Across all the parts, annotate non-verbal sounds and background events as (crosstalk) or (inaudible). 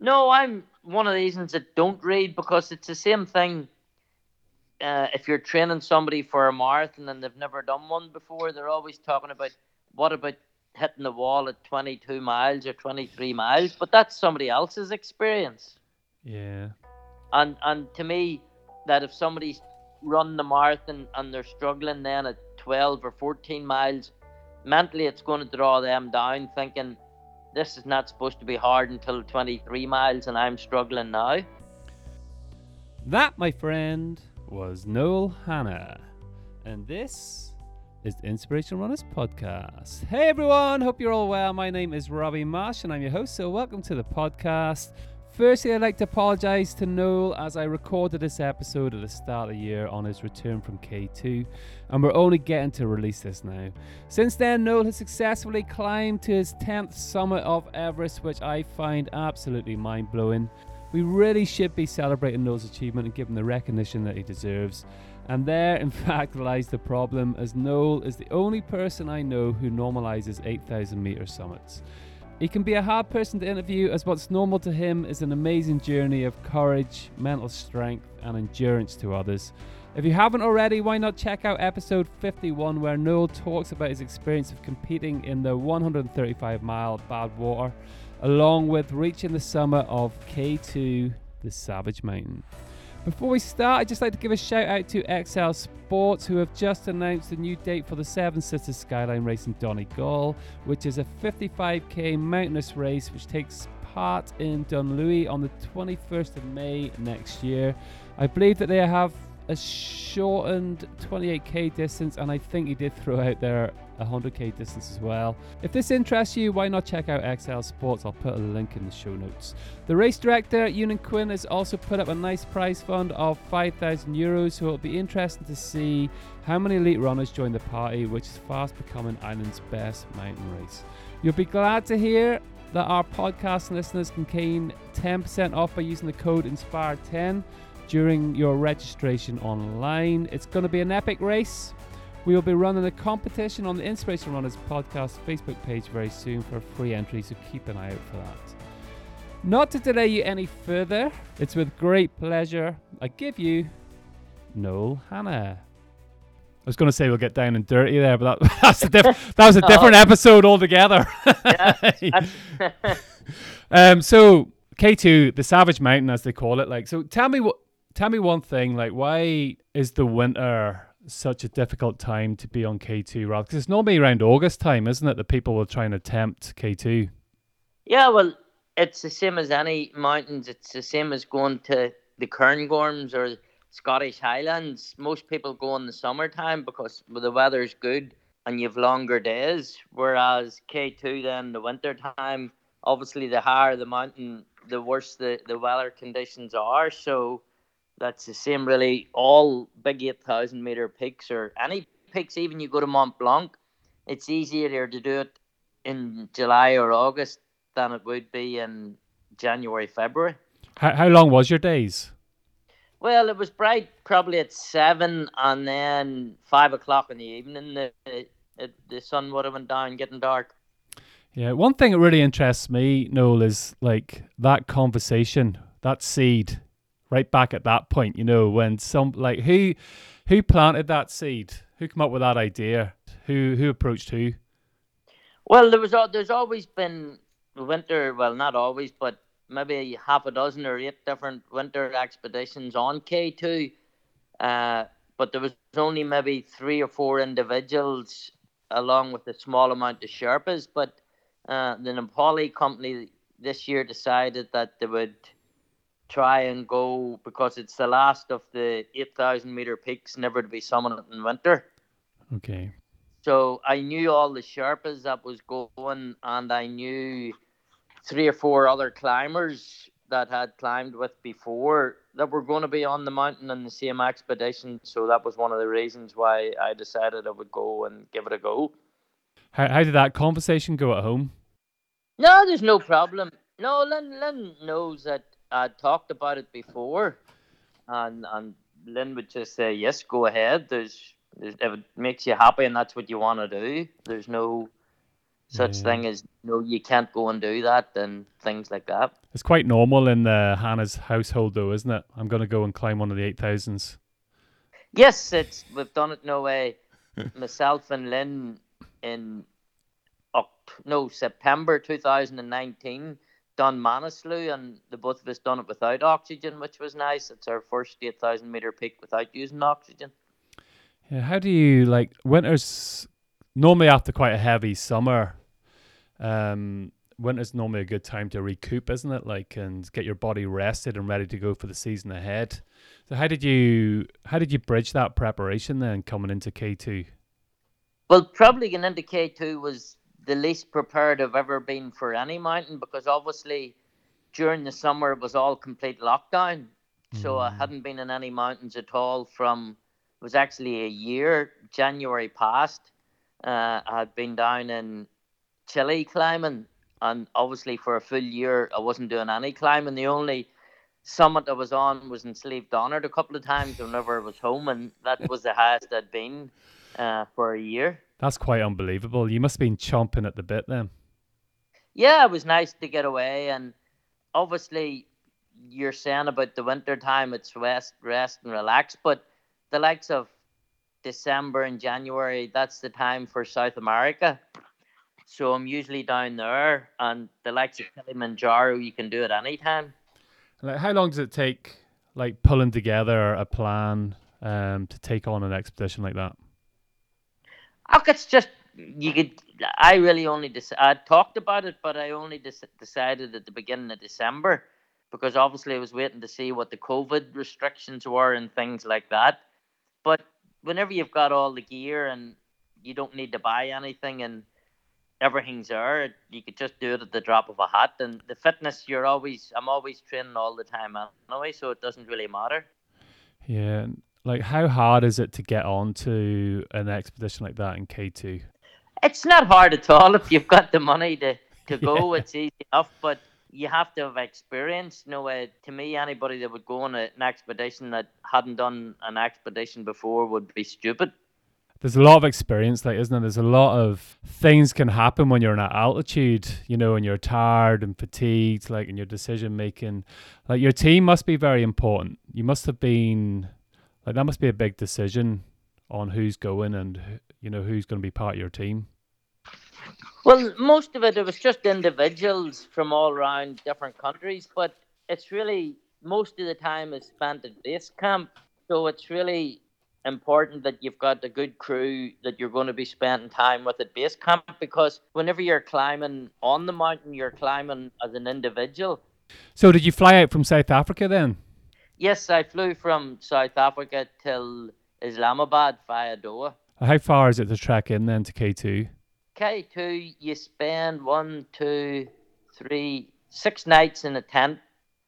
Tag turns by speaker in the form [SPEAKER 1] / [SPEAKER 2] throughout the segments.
[SPEAKER 1] No, I'm one of the reasons that don't read because it's the same thing. Uh, if you're training somebody for a marathon and they've never done one before, they're always talking about what about hitting the wall at 22 miles or 23 miles, but that's somebody else's experience.
[SPEAKER 2] Yeah.
[SPEAKER 1] And and to me, that if somebody's run the marathon and they're struggling then at 12 or 14 miles, mentally it's going to draw them down, thinking this is not supposed to be hard until 23 miles and I'm struggling now.
[SPEAKER 2] That, my friend, was Noel Hanna. And this is the Inspirational Runners Podcast. Hey everyone, hope you're all well. My name is Robbie Marsh and I'm your host, so welcome to the podcast. Firstly, I'd like to apologise to Noel as I recorded this episode at the start of the year on his return from K2, and we're only getting to release this now. Since then, Noel has successfully climbed to his 10th summit of Everest, which I find absolutely mind blowing. We really should be celebrating Noel's achievement and giving the recognition that he deserves. And there, in (laughs) fact, lies the problem, as Noel is the only person I know who normalizes 8,000 meter summits. He can be a hard person to interview, as what's normal to him is an amazing journey of courage, mental strength, and endurance to others. If you haven't already, why not check out episode 51, where Noel talks about his experience of competing in the 135 mile Badwater, along with reaching the summit of K2, the Savage Mountain. Before we start, I'd just like to give a shout out to XL Sports, who have just announced a new date for the Seven Sisters Skyline Race in Donegal, which is a 55k mountainous race which takes part in Dunlewy on the 21st of May next year. I believe that they have a shortened 28k distance, and I think he did throw out there 100k distance as well. If this interests you, why not check out XL Sports? I'll put a link in the show notes. The race director, Ewan Quinn, has also put up a nice prize fund of 5,000 euros, so it'll be interesting to see how many elite runners join the party, which is fast becoming Ireland's best mountain race. You'll be glad to hear that our podcast listeners can gain 10% off by using the code INSPIRE10 during your registration online. It's going to be an epic race. We will be running a competition on the Inspiration Runners podcast Facebook page very soon for a free entry, so keep an eye out for that. Not to delay you any further, it's with great pleasure I give you Noel Hanna. I was going to say we'll get down and dirty there, but that, (laughs) that's a diff- (laughs) that was a different oh. episode altogether. (laughs) um, so K2, the Savage Mountain, as they call it. Like, so tell me what tell me one thing, like why is the winter such a difficult time to be on K2 rather? Because it's normally around August time, isn't it, that people will try and attempt K2?
[SPEAKER 1] Yeah, well, it's the same as any mountains. It's the same as going to the Cairngorms or Scottish Highlands. Most people go in the summertime because the weather's good and you've longer days. Whereas K2 then the winter time, obviously the higher the mountain, the worse the, the weather conditions are. So that's the same really. All big 8000 meter peaks or any peaks even you go to mont blanc it's easier there to do it in july or august than it would be in january february.
[SPEAKER 2] How, how long was your days?
[SPEAKER 1] Well it was bright probably at seven and then five o'clock in the evening the, the, the sun would have went down getting dark.
[SPEAKER 2] Yeah one thing that really interests me noel is like that conversation that seed right back at that point, you know, when some like who who planted that seed? Who came up with that idea? Who who approached who?
[SPEAKER 1] Well, there was there's always been winter. Well, not always, but maybe half a dozen or eight different winter expeditions on K two. Uh, but there was only maybe three or four individuals, along with a small amount of Sherpas. But uh, the Nepali company this year decided that they would try and go because it's the last of the 8,000 meter peaks never to be summited in winter.
[SPEAKER 2] Okay.
[SPEAKER 1] So I knew all the Sherpas that was going, and I knew three or four other climbers that had climbed with before that were going to be on the mountain in the same expedition. So that was one of the reasons why I decided I would go and give it a go.
[SPEAKER 2] How, how did that conversation go at home?
[SPEAKER 1] No, there's no problem. No, Lynn, Lynn knows that I talked about it before, and and Lynn would just say, "Yes, go ahead." There's, there's if it makes you happy and that's what you want to do. There's no such
[SPEAKER 2] Yeah.
[SPEAKER 1] thing as know you can't go and do that and things like that.
[SPEAKER 2] It's quite normal in the Hanna's household, though, isn't it? I'm going to go and climb one of the 8000s.
[SPEAKER 1] Yes, it's we've done it no way. (laughs) Myself and Lynn in Oct- no September 2019 done Manaslu and the both of us done it without oxygen, which was nice. It's our first 8,000 meter peak without using oxygen.
[SPEAKER 2] Yeah, how do you like winters? Normally, after quite a heavy summer, um, winter's normally a good time to recoup, isn't it? Like, and get your body rested and ready to go for the season ahead. So, how did you how did you bridge that preparation then coming into K two?
[SPEAKER 1] Well, probably going into K2 was the least prepared I've ever been for any mountain because obviously during the summer it was all complete lockdown. So I
[SPEAKER 2] Mm.
[SPEAKER 1] hadn't been in any mountains at all from, it was actually a year, January past. Uh, I had been down in Chile climbing and obviously for a full year I wasn't doing any climbing. The only summit I was on was in Slieve Donard a couple of times whenever I was home and that was the highest I'd been uh, for a year.
[SPEAKER 2] That's quite unbelievable. You must have been chomping at the bit then.
[SPEAKER 1] Yeah, it was nice to get away, and obviously, you're saying about the winter time, it's rest, rest and relax. But the likes of December and January, that's the time for South America. So I'm usually down there, and the likes of Kilimanjaro, you can do it anytime.
[SPEAKER 2] Like, how long does it take, like pulling together a plan um, to take on an expedition like that?
[SPEAKER 1] Look, it's just you could. I really only dec- I talked about it, but I only dec- decided at the beginning of December because obviously I was waiting to see what the COVID restrictions were and things like that. But whenever you've got all the gear and you don't need to buy anything and everything's there, you could just do it at the drop of a hat. And the fitness, you're always I'm always training all the time anyway, so it doesn't really matter.
[SPEAKER 2] Yeah, like how hard is it to get onto an expedition like that in K two?
[SPEAKER 1] It's not hard at all if you've got the money to, to (laughs) go.
[SPEAKER 2] Yeah.
[SPEAKER 1] It's easy enough, but you have to have experience. You know, uh, to me, anybody that would go on a, an expedition that hadn't done an expedition before would be stupid.
[SPEAKER 2] There's a lot of experience, like isn't there? There's a lot of things can happen when you're in at altitude, you know, and you're tired and fatigued, like in your decision making. Like your team must be very important. You must have been like that must be a big decision on who's going and you know who's going to be part of your team.
[SPEAKER 1] Well, most of it, it was just individuals from all around different countries, but it's really most of the time is spent at base camp. So it's really important that you've got a good crew that you're going to be spending time with at base camp because whenever you're climbing on the mountain, you're climbing as an individual.
[SPEAKER 2] So did you fly out from South Africa then?
[SPEAKER 1] Yes, I flew from South Africa till Islamabad via Doha.
[SPEAKER 2] How far is it to trek in then to K two?
[SPEAKER 1] K2, you spend one, two, three, six nights in a tent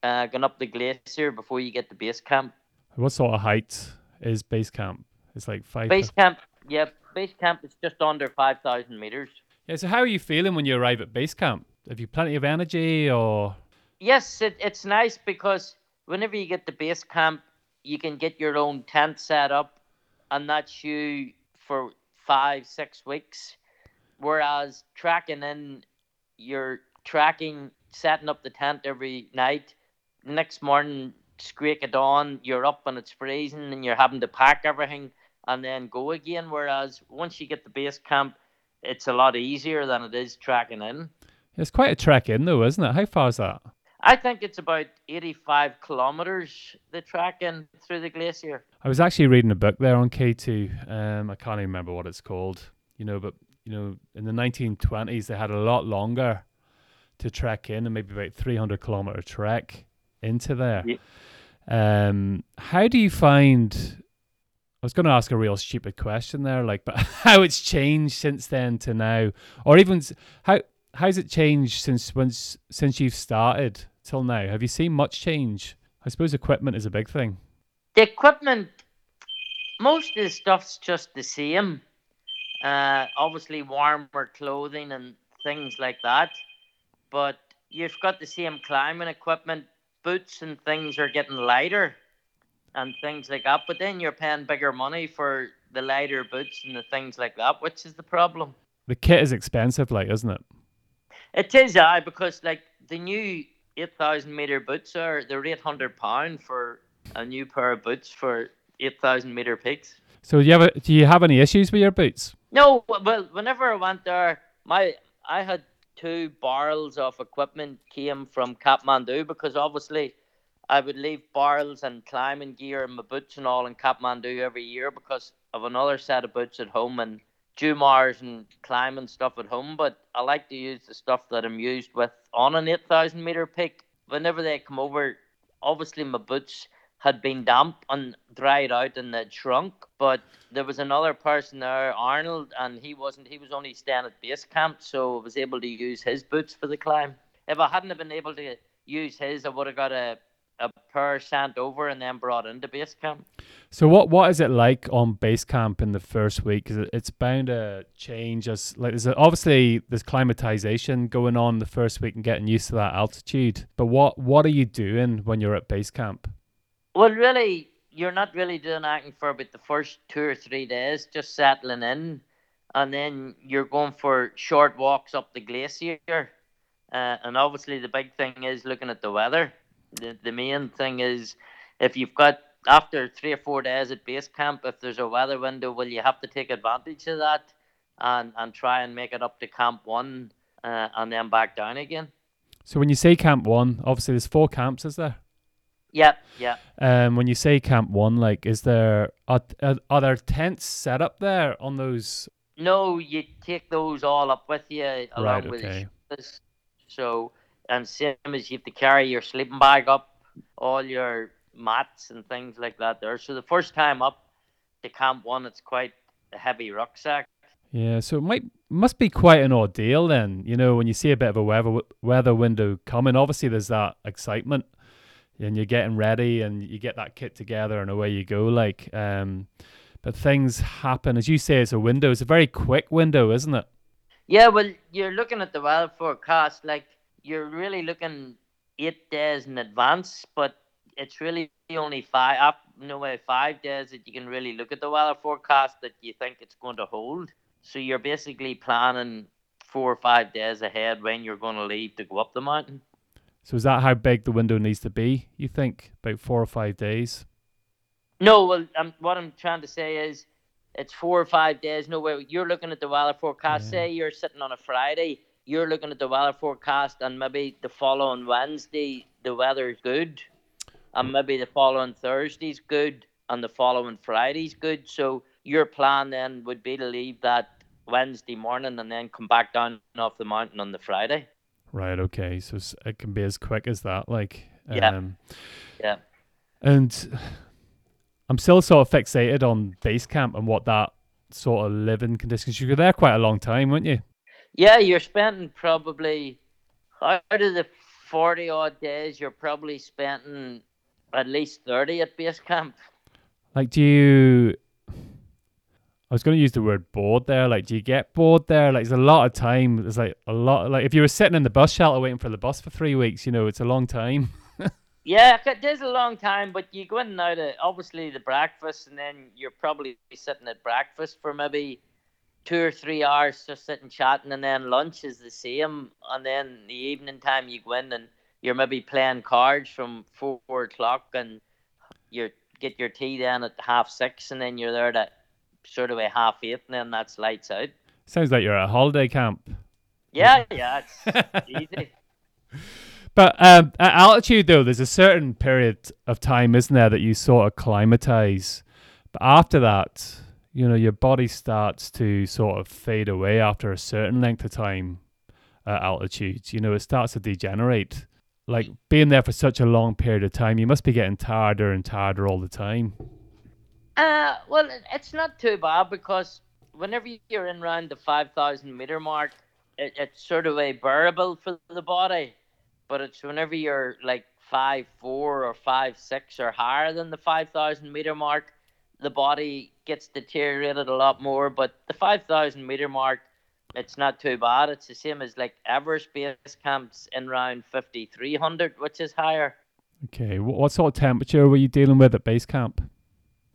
[SPEAKER 1] uh, going up the glacier before you get to base camp.
[SPEAKER 2] What sort of height is base camp? It's like five.
[SPEAKER 1] Base camp, yeah, base camp is just under 5,000 meters.
[SPEAKER 2] Yeah. So how are you feeling when you arrive at base camp? Have you plenty of energy or?
[SPEAKER 1] Yes, it, it's nice because whenever you get to base camp, you can get your own tent set up, and that's you for five, six weeks. Whereas tracking in, you're tracking, setting up the tent every night. Next morning, scrape at dawn, you're up and it's freezing, and you're having to pack everything and then go again. Whereas once you get to base camp, it's a lot easier than it is tracking in.
[SPEAKER 2] It's quite a trek in though, isn't it? How far is that?
[SPEAKER 1] I think it's about 85 kilometers the track in through the glacier.
[SPEAKER 2] I was actually reading a book there on K2. Um, I can't even remember what it's called. You know, but you know, in the 1920s they had a lot longer to trek in, and maybe about 300 kilometer trek into there.
[SPEAKER 1] Yeah.
[SPEAKER 2] Um, how do you find? I was going to ask a real stupid question there, like, but (laughs) how it's changed since then to now, or even how how's it changed since once since you've started till now? Have you seen much change? I suppose equipment is a big thing.
[SPEAKER 1] The equipment, most of the stuff's just the same. Uh, obviously, warmer clothing and things like that. But you've got the same climbing equipment. Boots and things are getting lighter and things like that. But then you're paying bigger money for the lighter boots and the things like that, which is the problem.
[SPEAKER 2] the kit is expensive, like, isn't it?
[SPEAKER 1] It is, I because like the new eight thousand meter boots are they're eight hundred pound for a new pair of boots for eight thousand meter peaks.
[SPEAKER 2] So do you have a, do you have any issues with your boots?
[SPEAKER 1] No, well, whenever I went there, my I had two barrels of equipment came from Kathmandu because obviously I would leave barrels and climbing gear and my boots and all in Kathmandu every year because of another set of boots at home and Jumars and climbing stuff at home. But I like to use the stuff that I'm used with on an 8,000 meter peak. Whenever they come over, obviously my boots had been damp and dried out and they'd shrunk. But there was another person there, Arnold, and he wasn't. He was only staying at base camp, so I was able to use his boots for the climb. If I hadn't have been able to use his, I would have got a a pair sent over and then brought into base camp.
[SPEAKER 2] So what what is it like on base camp in the first week? Because it's bound to change as like there's obviously there's climatization going on the first week and getting used to that altitude. But what what are you doing when you're at base camp?
[SPEAKER 1] Well, really, you're not really doing anything for about the first two or three days, just settling in, and then you're going for short walks up the glacier. Uh, and obviously, the big thing is looking at the weather. The, the main thing is if you've got after three or four days at base camp, if there's a weather window, well, you have to take advantage of that and, and try and make it up to camp one uh, and then back down again.
[SPEAKER 2] So when you say camp one, obviously there's four camps, is there?
[SPEAKER 1] Yep, yeah.
[SPEAKER 2] Um, when you say camp one, like, is there are, are there tents set up there on those?
[SPEAKER 1] No, you take those all up with you along
[SPEAKER 2] Right,
[SPEAKER 1] with the so and same as you have to carry your sleeping bag up, all your mats and things like that there. So the first time up to camp one, it's quite a heavy rucksack.
[SPEAKER 2] Yeah, so it might must be quite an ordeal then. You know, when you see a bit of a weather weather window coming, obviously there's that excitement, and you're getting ready, and you get that kit together, and away you go. Like, um, but things happen, as you say, it's a window. It's a very quick window, isn't it?
[SPEAKER 1] Yeah, well, you're looking at the weather forecast, like you're really looking eight days in advance, but it's really only five, up no way five days that you can really look at the weather forecast that you think it's going to hold. So you're basically planning four or five days ahead when you're going to leave to go up the mountain.
[SPEAKER 2] So is that how big the window needs to be? You think about four or five days?
[SPEAKER 1] No, well, um, what I'm trying to say is it's four or five days. No way. You're looking at the weather forecast.
[SPEAKER 2] Yeah.
[SPEAKER 1] Say you're sitting on a Friday, you're looking at the weather forecast, and maybe the following Wednesday the weather's good, and maybe the following Thursday's good, and the following Friday's good. So your plan then would be to leave that Wednesday morning and then come back down off the mountain on the Friday.
[SPEAKER 2] Right. Okay. So it can be as quick as that. Like,
[SPEAKER 1] Yeah.
[SPEAKER 2] um,
[SPEAKER 1] Yeah.
[SPEAKER 2] And I'm still sort of fixated on base camp and what that sort of living conditions. You were there quite a long time, weren't you?
[SPEAKER 1] Yeah, you're spending probably out of the forty odd days, you're probably spending at least thirty at base camp.
[SPEAKER 2] Like, do you? I was going to use the word bored there. Like, do you get bored there? Like, there's a lot of time. There's like a lot. Like, if you were sitting in the bus shelter waiting for the bus for three weeks, you know, it's a long time. (laughs)
[SPEAKER 1] Yeah, it is a long time, but you go in and out of obviously the breakfast, and then you're probably sitting at breakfast for maybe two or three hours, just sitting chatting, and then lunch is the same, and then the evening time you go in and you're maybe playing cards from four, o'clock, and you get your tea then at half six, and then you're there at sort of a half eight, and then that's lights out.
[SPEAKER 2] Sounds like you're at a holiday camp.
[SPEAKER 1] Yeah, yeah, it's (laughs) easy.
[SPEAKER 2] But um, at altitude, though, there's a certain period of time, isn't there, that you sort of climatize. But after that, you know, your body starts to sort of fade away after a certain length of time at altitude. You know, it starts to degenerate. Like being there for such a long period of time, you must be getting tireder and tireder all the time.
[SPEAKER 1] Uh, well, it's not too bad because whenever you're in around the 5,000 meter mark, it, it's sort of a bearable for the body. But it's whenever you're like five four or five six or higher than the 5,000 meter mark, the body gets deteriorated a lot more. But the 5,000 meter mark, it's not too bad. It's the same as like Everest base camps in round 5,300, which is higher.
[SPEAKER 2] Okay, wh- what sort of temperature were you dealing with at base camp?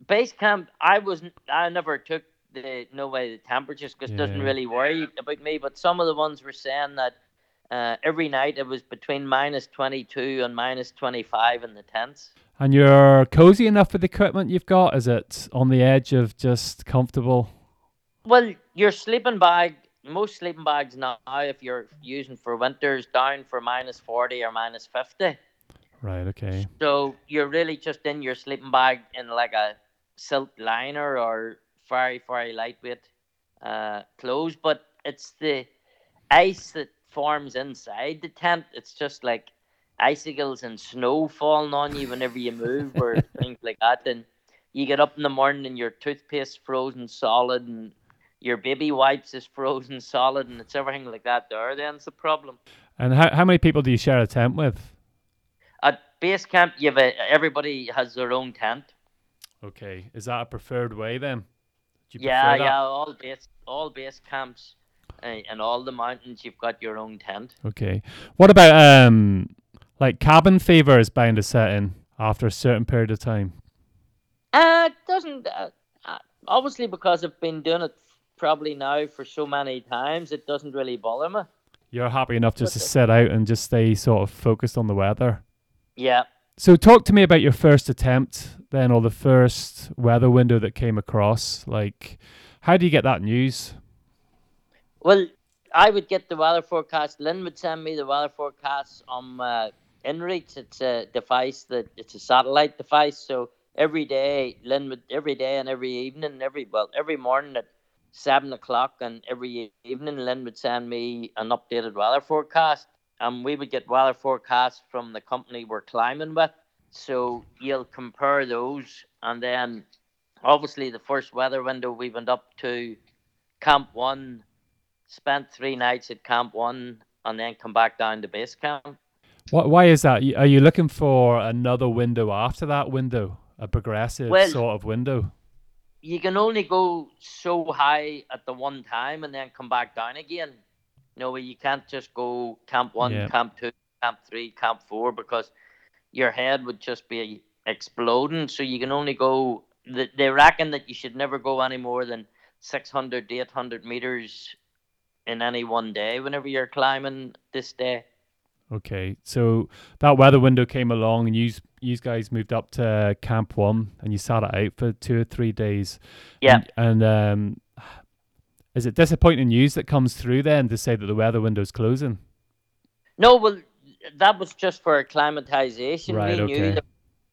[SPEAKER 1] base camp i was i never took the no way the temperatures because doesn't really worry about me. But some of the ones were saying that uh, every night it was between minus twenty two and minus twenty five in the tents.
[SPEAKER 2] And you're cozy enough with the equipment you've got? Is it on the edge of just comfortable?
[SPEAKER 1] Well, your sleeping bag, most sleeping bags now, if you're using for winters, down for minus forty or minus fifty.
[SPEAKER 2] Right, okay.
[SPEAKER 1] So you're really just in your sleeping bag in like a silk liner or very very lightweight uh, clothes, but it's the ice that forms inside the tent. It's just like icicles and snow falling on you whenever you move or (laughs) things like that. And you get up in the morning and your toothpaste frozen solid and your baby wipes is frozen solid and it's everything like that there. Then it's a problem.
[SPEAKER 2] And how, how many people do you share a tent with?
[SPEAKER 1] At base camp, you have a, everybody has their own tent.
[SPEAKER 2] Okay. Is that a preferred way then?
[SPEAKER 1] Yeah,
[SPEAKER 2] prefer that?
[SPEAKER 1] yeah. All base, all base camps, uh, and all the mountains, you've got your own tent.
[SPEAKER 2] Okay. What about um like cabin fever is bound to set in after a certain period of time?
[SPEAKER 1] Uh, it doesn't. Uh, uh, obviously, because I've been doing it probably now for so many times, it doesn't really bother me.
[SPEAKER 2] You're happy enough just to sit out and just stay sort of focused on the weather.
[SPEAKER 1] Yeah.
[SPEAKER 2] So talk to me about your first attempt then or the first weather window that came across. Like how do you get that news?
[SPEAKER 1] Well, I would get the weather forecast. Lynn would send me the weather forecast on uh, InReach. It's a device that it's a satellite device. So every day, Lynn would every day and every evening, every well, every morning at seven o'clock and every evening, Lynn would send me an updated weather forecast, and we would get weather forecasts from the company we're climbing with. So you'll compare those, and then obviously the first weather window we went up to Camp One spent three nights at Camp One and then come back down to base camp.
[SPEAKER 2] What why is that? Are you looking for another window after that window? A progressive
[SPEAKER 1] Well-
[SPEAKER 2] sort of window?
[SPEAKER 1] You can only go so high at the one time and then come back down again. No, you can't just go Camp One,
[SPEAKER 2] Yeah.
[SPEAKER 1] Camp Two, Camp Three, Camp Four because your head would just be exploding. So you can only go. th- They reckon that you should never go any more than 600 to 800 meters in any one day whenever you're climbing this day.
[SPEAKER 2] Okay. So that weather window came along and you you guys moved up to Camp One and you sat it out for two or three days.
[SPEAKER 1] Yeah.
[SPEAKER 2] And, and um is it disappointing news that comes through then to say that the weather window's closing?
[SPEAKER 1] No, well, that was just for acclimatization.
[SPEAKER 2] Right,
[SPEAKER 1] we
[SPEAKER 2] okay.
[SPEAKER 1] knew that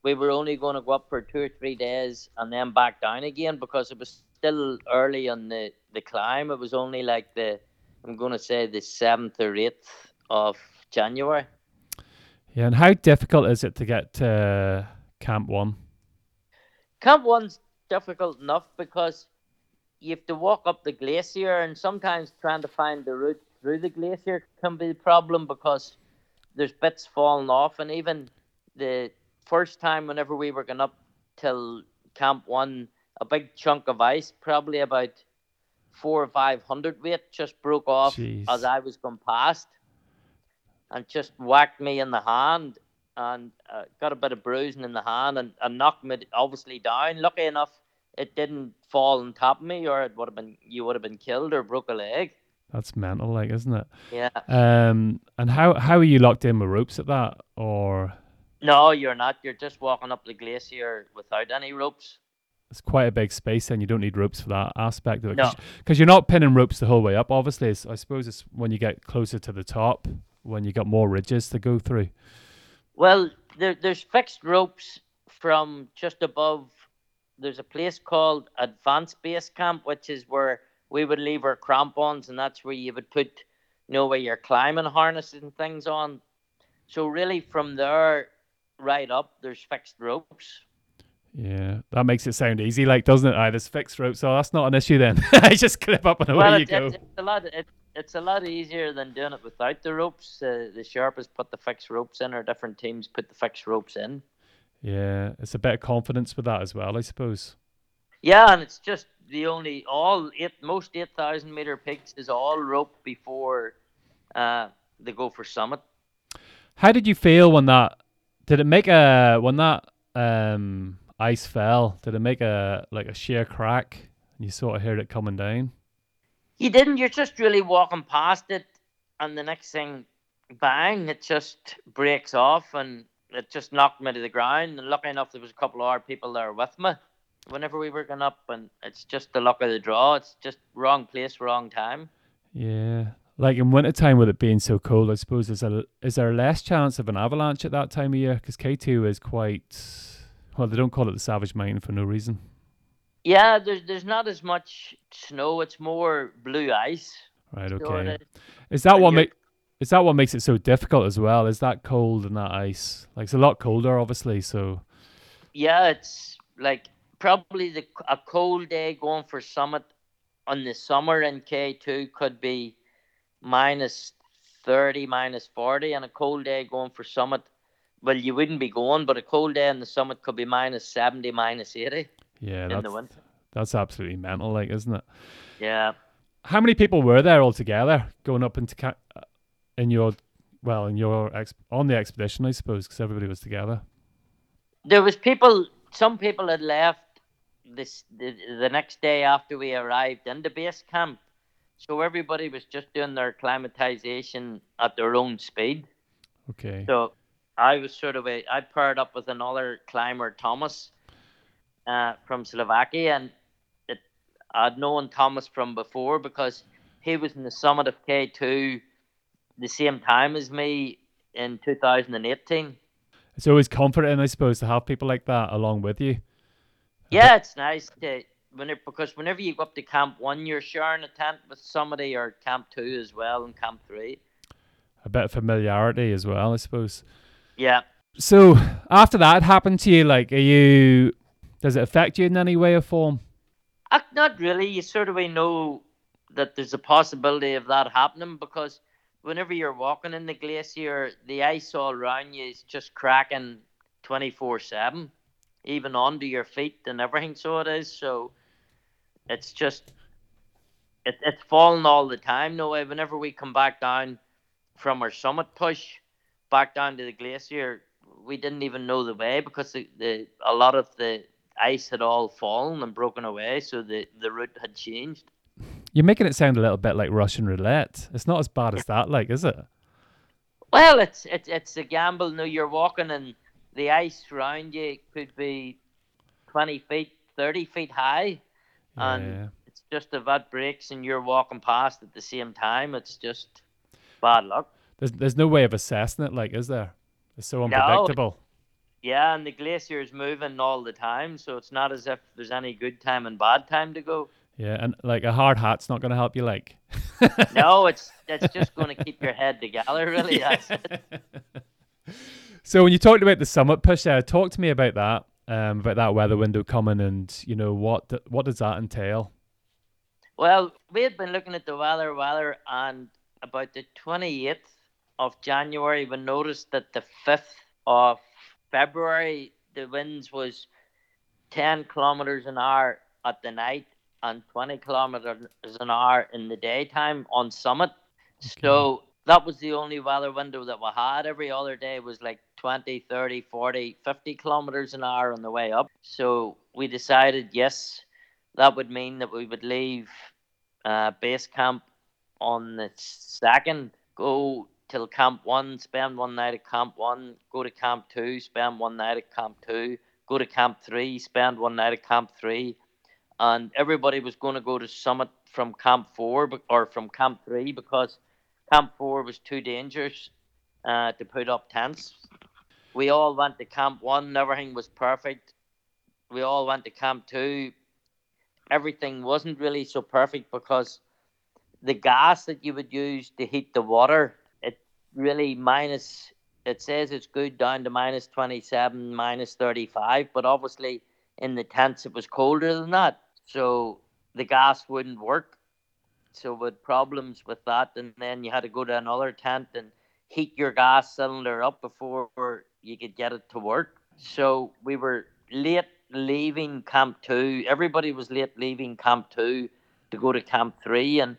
[SPEAKER 1] we were only going to go up for two or three days and then back down again because it was still early on the, the climb. It was only like the, I'm going to say the 7th or 8th of January.
[SPEAKER 2] Yeah, and how difficult is it to get to Camp One?
[SPEAKER 1] Camp One's difficult enough because you have to walk up the glacier, and sometimes trying to find the route through the glacier can be a problem because there's bits falling off. And even the first time, whenever we were going up till Camp One, a big chunk of ice, probably about four or five hundred weight, just broke off
[SPEAKER 2] Jeez.
[SPEAKER 1] as I was going past and just whacked me in the hand and uh, got a bit of bruising in the hand and, and knocked me obviously down. Lucky enough, it didn't fall on top of me, or it would have been you would have been killed or broke a leg.
[SPEAKER 2] That's mental, like, isn't it?
[SPEAKER 1] Yeah.
[SPEAKER 2] Um, and how how are you locked in with ropes at that, or
[SPEAKER 1] No, you're not. You're just walking up the glacier without any ropes.
[SPEAKER 2] it's quite a big space, and you don't need ropes for that aspect of it?
[SPEAKER 1] No.
[SPEAKER 2] because you're not pinning ropes the whole way up. Obviously, I suppose it's when you get closer to the top when you got more ridges to go through.
[SPEAKER 1] Well, there, there's fixed ropes from just above. There's a place called Advanced Base Camp, which is where we would leave our crampons, and that's where you would put, you know, where your climbing harnesses and things on. So really, from there right up, there's fixed ropes.
[SPEAKER 2] Yeah, that makes it sound easy, like doesn't it? Aye, there's fixed ropes, so that's not an issue then. (laughs) I just clip up and away
[SPEAKER 1] well,
[SPEAKER 2] you go.
[SPEAKER 1] it's, it's a lot. It, it's a lot easier than doing it without the ropes. Uh, the Sherpas put the fixed ropes in, or different teams put the fixed ropes in.
[SPEAKER 2] Yeah, it's a bit of confidence with that as well, I suppose.
[SPEAKER 1] Yeah, and it's just the only all eight most eight thousand meter peaks is all rope before uh they go for summit.
[SPEAKER 2] How did you feel when that? Did it make a when that um ice fell? Did it make a like a sheer crack and you sort of heard it coming down.
[SPEAKER 1] You didn't. You're just really walking past it, and the next thing, bang! It just breaks off, and it just knocked me to the ground. And lucky enough, there was a couple of other people there with me. Whenever we were going up, and it's just the luck of the draw. It's just wrong place, wrong time.
[SPEAKER 2] Yeah, like in wintertime with it being so cold, I suppose a is there is there less chance of an avalanche at that time of year? Because K two is quite well, they don't call it the Savage Mountain for no reason.
[SPEAKER 1] Yeah, there's there's not as much snow. It's more blue ice.
[SPEAKER 2] Right. Okay.
[SPEAKER 1] is.
[SPEAKER 2] Is that
[SPEAKER 1] and
[SPEAKER 2] what make is that what makes it so difficult as well? Is that cold and that ice? Like it's a lot colder, obviously. So
[SPEAKER 1] Yeah, it's like probably the a cold day going for summit on the summer in K two could be minus thirty, minus forty, and a cold day going for summit. Well, you wouldn't be going, but a cold day in the summit could be minus seventy, minus eighty
[SPEAKER 2] yeah,
[SPEAKER 1] in
[SPEAKER 2] that's
[SPEAKER 1] the winter.
[SPEAKER 2] that's absolutely mental, like, isn't it?
[SPEAKER 1] Yeah,
[SPEAKER 2] How many people were there altogether going up into ca- uh, in your well in your ex- on the expedition, I suppose, because everybody was together.
[SPEAKER 1] there was people. Some people had left this the, the next day after we arrived in the base camp, so everybody was just doing their climatization at their own speed.
[SPEAKER 2] Okay.
[SPEAKER 1] So I was sort of a I paired up with another climber, Thomas, uh, from Slovakia, and it, I'd known Thomas from before because he was in the summit of K two, the same time as me in 2018.
[SPEAKER 2] It's always comforting, I suppose, to have people like that along with you.
[SPEAKER 1] Yeah, it's nice to when it, because whenever you go up to Camp One, you're sharing a tent with somebody, or Camp Two as well, and Camp Three.
[SPEAKER 2] A bit of familiarity as well, I suppose.
[SPEAKER 1] Yeah.
[SPEAKER 2] So after that happened to you, like, are you? Does it affect you in any way or form?
[SPEAKER 1] Uh, not really. You sort of know that there's a possibility of that happening because whenever you're walking in the glacier, the ice all around you is just cracking 24 7, even onto your feet and everything. So it is. So it's just, it, it's falling all the time. No way. Whenever we come back down from our summit push back down to the glacier, we didn't even know the way because the, the a lot of the ice had all fallen and broken away, so the, the route had changed.
[SPEAKER 2] You're making it sound a little bit like Russian roulette. It's not as bad as that, like, is it?
[SPEAKER 1] Well, it's it's it's a gamble. No, you're walking and the ice around you could be twenty feet, thirty feet high, and
[SPEAKER 2] Yeah.
[SPEAKER 1] it's just if that breaks and you're walking past at the same time, it's just bad luck.
[SPEAKER 2] There's there's no way of assessing it, like, is there? It's so
[SPEAKER 1] No. Yeah, and the glacier is moving all the time, so it's not as if there's any good time and bad time to go.
[SPEAKER 2] Yeah, and like a hard hat's not going to help you, like. (laughs)
[SPEAKER 1] No, (laughs) it's it's just going to keep your head together. Really, (laughs) that's.
[SPEAKER 2] So when you talked about the summit push, there, talk to me about that, um, about that weather window coming, and you know what th- what does that entail?
[SPEAKER 1] Well, we had been looking at the weather, weather, and about the 28th of January, we noticed that the 5th of February, the winds was 10 kilometers an hour at the night and 20 kilometers an hour in the daytime on summit. So that was the only weather window that we had. Every other day was like 20, 30, 40, 50 kilometers an hour on the way up. So we decided, yes, that would mean that we would leave uh, base camp on the second, go till camp one, spend one night at camp one, go to camp two, spend one night at camp two, go to camp three, spend one night at camp three, and everybody was going to go to summit from camp four or from camp three because camp four was too dangerous uh, to put up tents. We all went to camp one, everything was perfect. We all went to camp two, everything wasn't really so perfect because the gas that you would use to heat the water, really minus, it says it's good down to minus 27, minus 35, but obviously in the tents it was colder than that. So the gas wouldn't work. So with problems with that, and then you had to go to another tent and heat your gas cylinder up before you could get it to work. So we were late leaving camp two. Everybody was late leaving camp two to go to camp three, and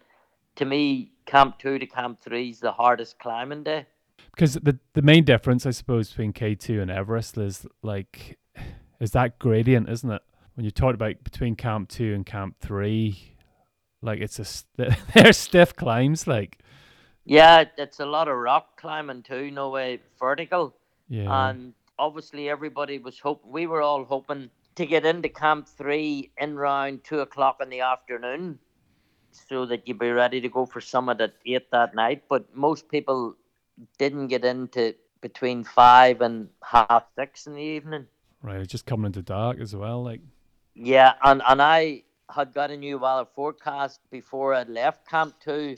[SPEAKER 1] to me, camp two to camp three is the hardest climbing day.
[SPEAKER 2] Because the the main difference, I suppose, between K two and Everest is like is that gradient, isn't it? when you talk about between Camp Two and Camp Three, like it's a (laughs) they're stiff climbs, like
[SPEAKER 1] Yeah, it's a lot of rock climbing too. No way vertical.
[SPEAKER 2] yeah,
[SPEAKER 1] and obviously everybody was hoping we were all hoping to get into camp three in round two o'clock in the afternoon so that you'd be ready to go for summit at eight that night but most people didn't get into between five and half six in the evening
[SPEAKER 2] right. It's just coming into dark as well, like
[SPEAKER 1] yeah and, and i had got a new weather forecast before i left camp two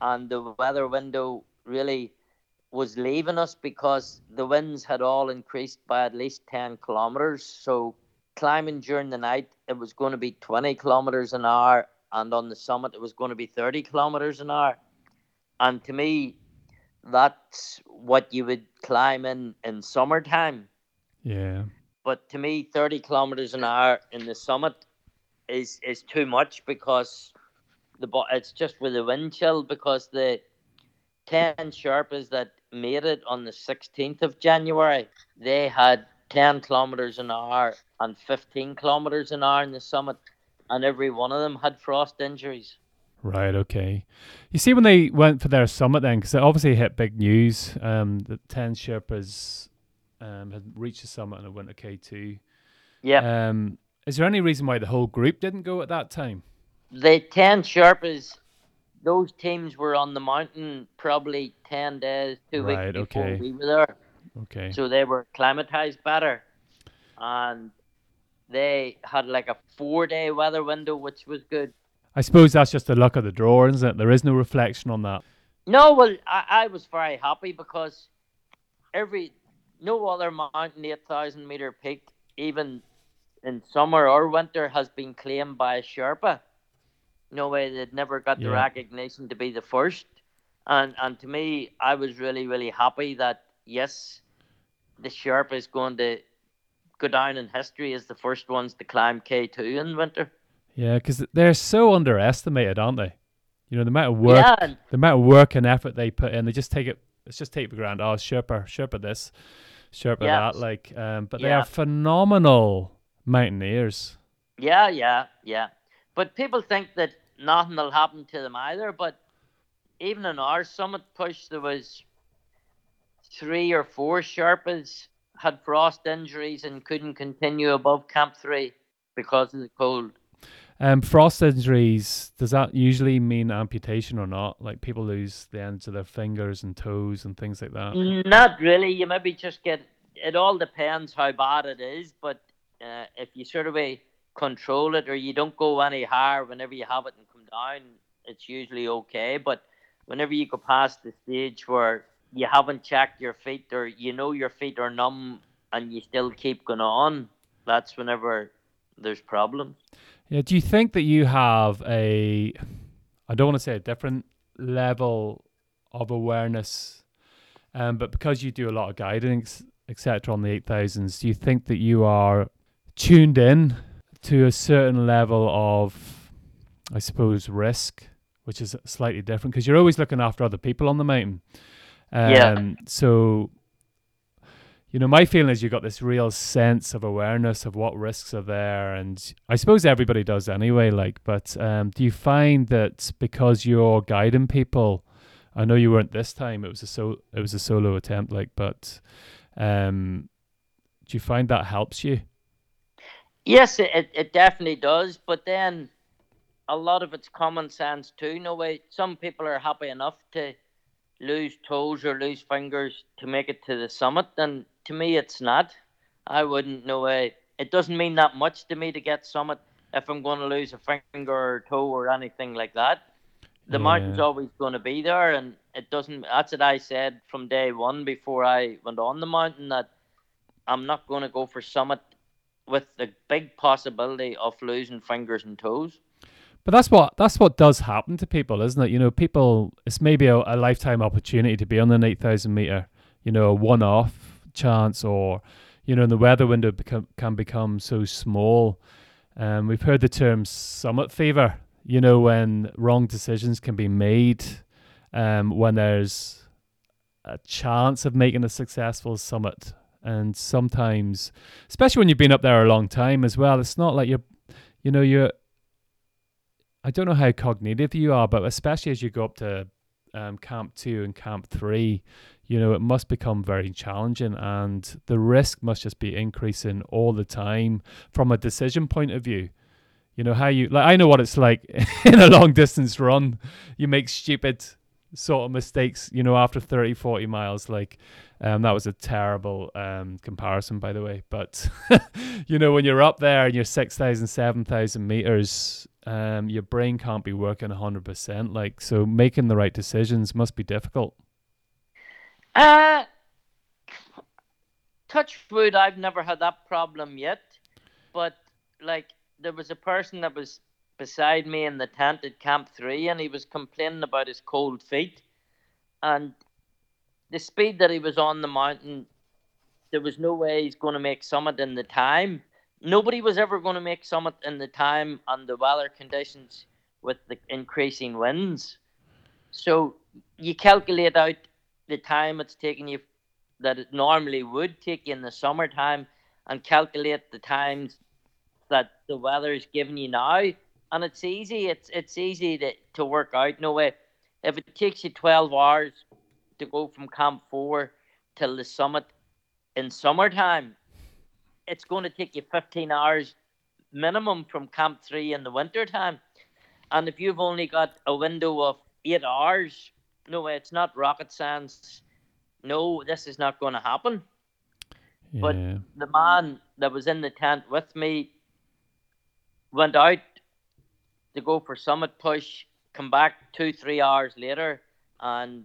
[SPEAKER 1] and the weather window really was leaving us because the winds had all increased by at least 10 kilometers. So climbing during the night, it was going to be 20 kilometers an hour, and on the summit, it was going to be 30 kilometers an hour. And to me, that's what you would climb in in summertime.
[SPEAKER 2] yeah,
[SPEAKER 1] But to me, 30 kilometers an hour in the summit is is too much because the it's just with the wind chill because the 10 Sherpas that made it on the 16th of January, they had 10 kilometers an hour and 15 kilometers an hour in the summit, and every one of them had frost injuries.
[SPEAKER 2] right, okay. You see, when they went for their summit, then because it obviously hit big news, um, that ten Sherpas um had reached the summit on went to K two.
[SPEAKER 1] Yeah,
[SPEAKER 2] Um, is there any reason why the whole group didn't go at that time?
[SPEAKER 1] the 10 Sherpas, those teams were on the mountain probably 10 days, two
[SPEAKER 2] Right,
[SPEAKER 1] weeks before
[SPEAKER 2] okay.
[SPEAKER 1] we were there.
[SPEAKER 2] Okay.
[SPEAKER 1] so they were acclimatized better and they had like a four day weather window which was good
[SPEAKER 2] I suppose that's just the luck of the draw, isn't it? There is no reflection on that.
[SPEAKER 1] no well i, I was very happy because every no other mountain 8000 meter peak even in summer or winter has been claimed by a sherpa no way they'd never got the
[SPEAKER 2] Yeah.
[SPEAKER 1] recognition to be the first and and to me i was really really happy that yes the sherpa is going to go down in history as the first ones to climb k2 in winter
[SPEAKER 2] Yeah, because they're so underestimated, aren't they? You know, the amount of work,
[SPEAKER 1] yeah and-
[SPEAKER 2] the amount of work and effort they put in, they just take it. It's just take for granted. Oh, Sherpa, Sherpa this, Sherpa
[SPEAKER 1] Yeah.
[SPEAKER 2] that. Like, um, but they
[SPEAKER 1] Yeah.
[SPEAKER 2] are phenomenal mountaineers.
[SPEAKER 1] Yeah, yeah, yeah. But people think that nothing will happen to them either. But even in our summit push, there was three or four Sherpas had frost injuries and couldn't continue above Camp Three because of the cold.
[SPEAKER 2] Um, frost injuries. Does that usually mean amputation or not? Like people lose the ends of their fingers and toes and things like that.
[SPEAKER 1] Not really. You maybe just get. It all depends how bad it is, but uh, if you sort of uh, control it or you don't go any higher whenever you have it and come down, it's usually okay. But whenever you go past the stage where you haven't checked your feet or you know your feet are numb and you still keep going on, that's whenever there's problems.
[SPEAKER 2] Yeah. Do you think that you have a, I don't want to say a different level of awareness, um, but because you do a lot of guidance, etc., on the eight thousands, do you think that you are tuned in to a certain level of, I suppose, risk, which is slightly different because you're always looking after other people on the mountain. Um,
[SPEAKER 1] Yeah.
[SPEAKER 2] So you know, my feeling is you got this real sense of awareness of what risks are there, and I suppose everybody does anyway. Like, but um, do you find that because you're guiding people, I know you weren't this time; it was a so it was a solo attempt. Like, but um, do you find that helps you?
[SPEAKER 1] Yes, it, it- it definitely does. But then a lot of it's common sense too. No way. Some people are happy enough to lose toes or lose fingers to make it to the summit, and to me, it's not. I wouldn't. know way. It doesn't mean that much to me to get summit if I'm going to lose a finger or toe or anything like that. The mountain's always going to be there, and it doesn't. That's what I said from day one before I went on the mountain that I'm not going to go for summit with the big possibility of losing fingers and toes.
[SPEAKER 2] But that's what that's what does happen to people, isn't it? You know, people it's maybe a, a lifetime opportunity to be on an eight thousand meter, you know, a one off chance, or you know, the weather window become, can become so small. Um, we've heard the term summit fever. You know, when wrong decisions can be made, um, when there's a chance of making a successful summit, And sometimes, especially when you've been up there a long time as well, it's not like you're, you know, you're. I don't know how cognitive you are, but especially as you go up to um, Camp Two and Camp Three, you know, it must become very challenging, and the risk must just be increasing all the time from a decision point of view. You know how you like. I know what it's like (laughs) in a long distance run. You make stupid sort of mistakes, you know, after 30, 40 miles. Like, um, that was a terrible um, comparison, by the way. But, (laughs) you know, when you're up there and you're 6,000, 7,000 meters, um, your brain can't be working 100%. Like, so making the right decisions must be difficult.
[SPEAKER 1] Uh, touch wood, I've never had that problem yet. But, like, there was a person that was beside me in the tent at Camp 3 and he was complaining about his cold feet. And the speed that he was on the mountain, there was no way he's going to make summit in the time. Nobody was ever going to make summit in the time on the weather conditions with the increasing winds. So you calculate out the time it's taking you that it normally would take you in the summertime and calculate the times that the weather is giving you now and it's easy. It's it's easy to, to work out. No way. If it takes you twelve hours to go from Camp Four till the summit in summertime, it's going to take you fifteen hours minimum from Camp Three in the wintertime. And if you've only got a window of eight hours, no way. It's not rocket science. No, this is not going to happen.
[SPEAKER 2] Yeah.
[SPEAKER 1] But the man that was in the tent with me went out to go for summit push, come back two, three hours later, and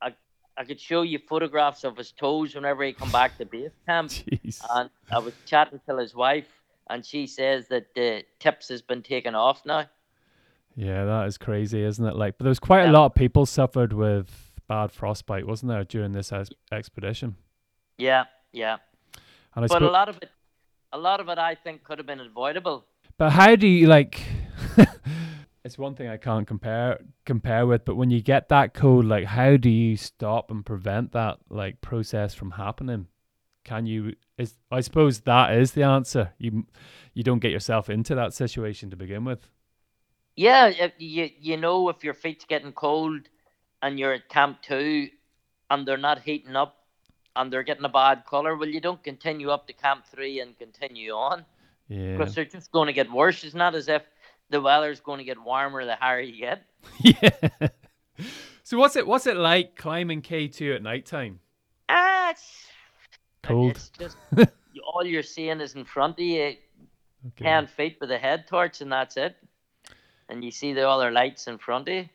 [SPEAKER 1] I, I could show you photographs of his toes whenever he come back to base camp. (laughs)
[SPEAKER 2] Jeez.
[SPEAKER 1] And I was chatting to his wife, and she says that the tips has been taken off now.
[SPEAKER 2] Yeah, that is crazy, isn't it? Like, but there was quite a lot of people suffered with bad frostbite, wasn't there, during this ex- expedition?
[SPEAKER 1] Yeah, yeah.
[SPEAKER 2] And I
[SPEAKER 1] But a lot of it, a lot of it, I think, could have been avoidable.
[SPEAKER 2] But how do you like? (laughs) it's one thing I can't compare compare with, but when you get that cold, like, how do you stop and prevent that like process from happening? Can you? Is I suppose that is the answer. You you don't get yourself into that situation to begin with.
[SPEAKER 1] Yeah, you you know if your feet's getting cold and you're at camp two and they're not heating up and they're getting a bad color, well, you don't continue up to camp three and continue on
[SPEAKER 2] Yeah.
[SPEAKER 1] because they're just going to get worse. It's not as if the weather's going to get warmer the higher you get. (laughs)
[SPEAKER 2] yeah. So what's it what's it like climbing K two at nighttime?
[SPEAKER 1] Ah, it's
[SPEAKER 2] Cold.
[SPEAKER 1] It's just (laughs) all you're seeing is in front of you,
[SPEAKER 2] Okay.
[SPEAKER 1] ten feet with a head torch, and that's it. And you see the other lights in front of you.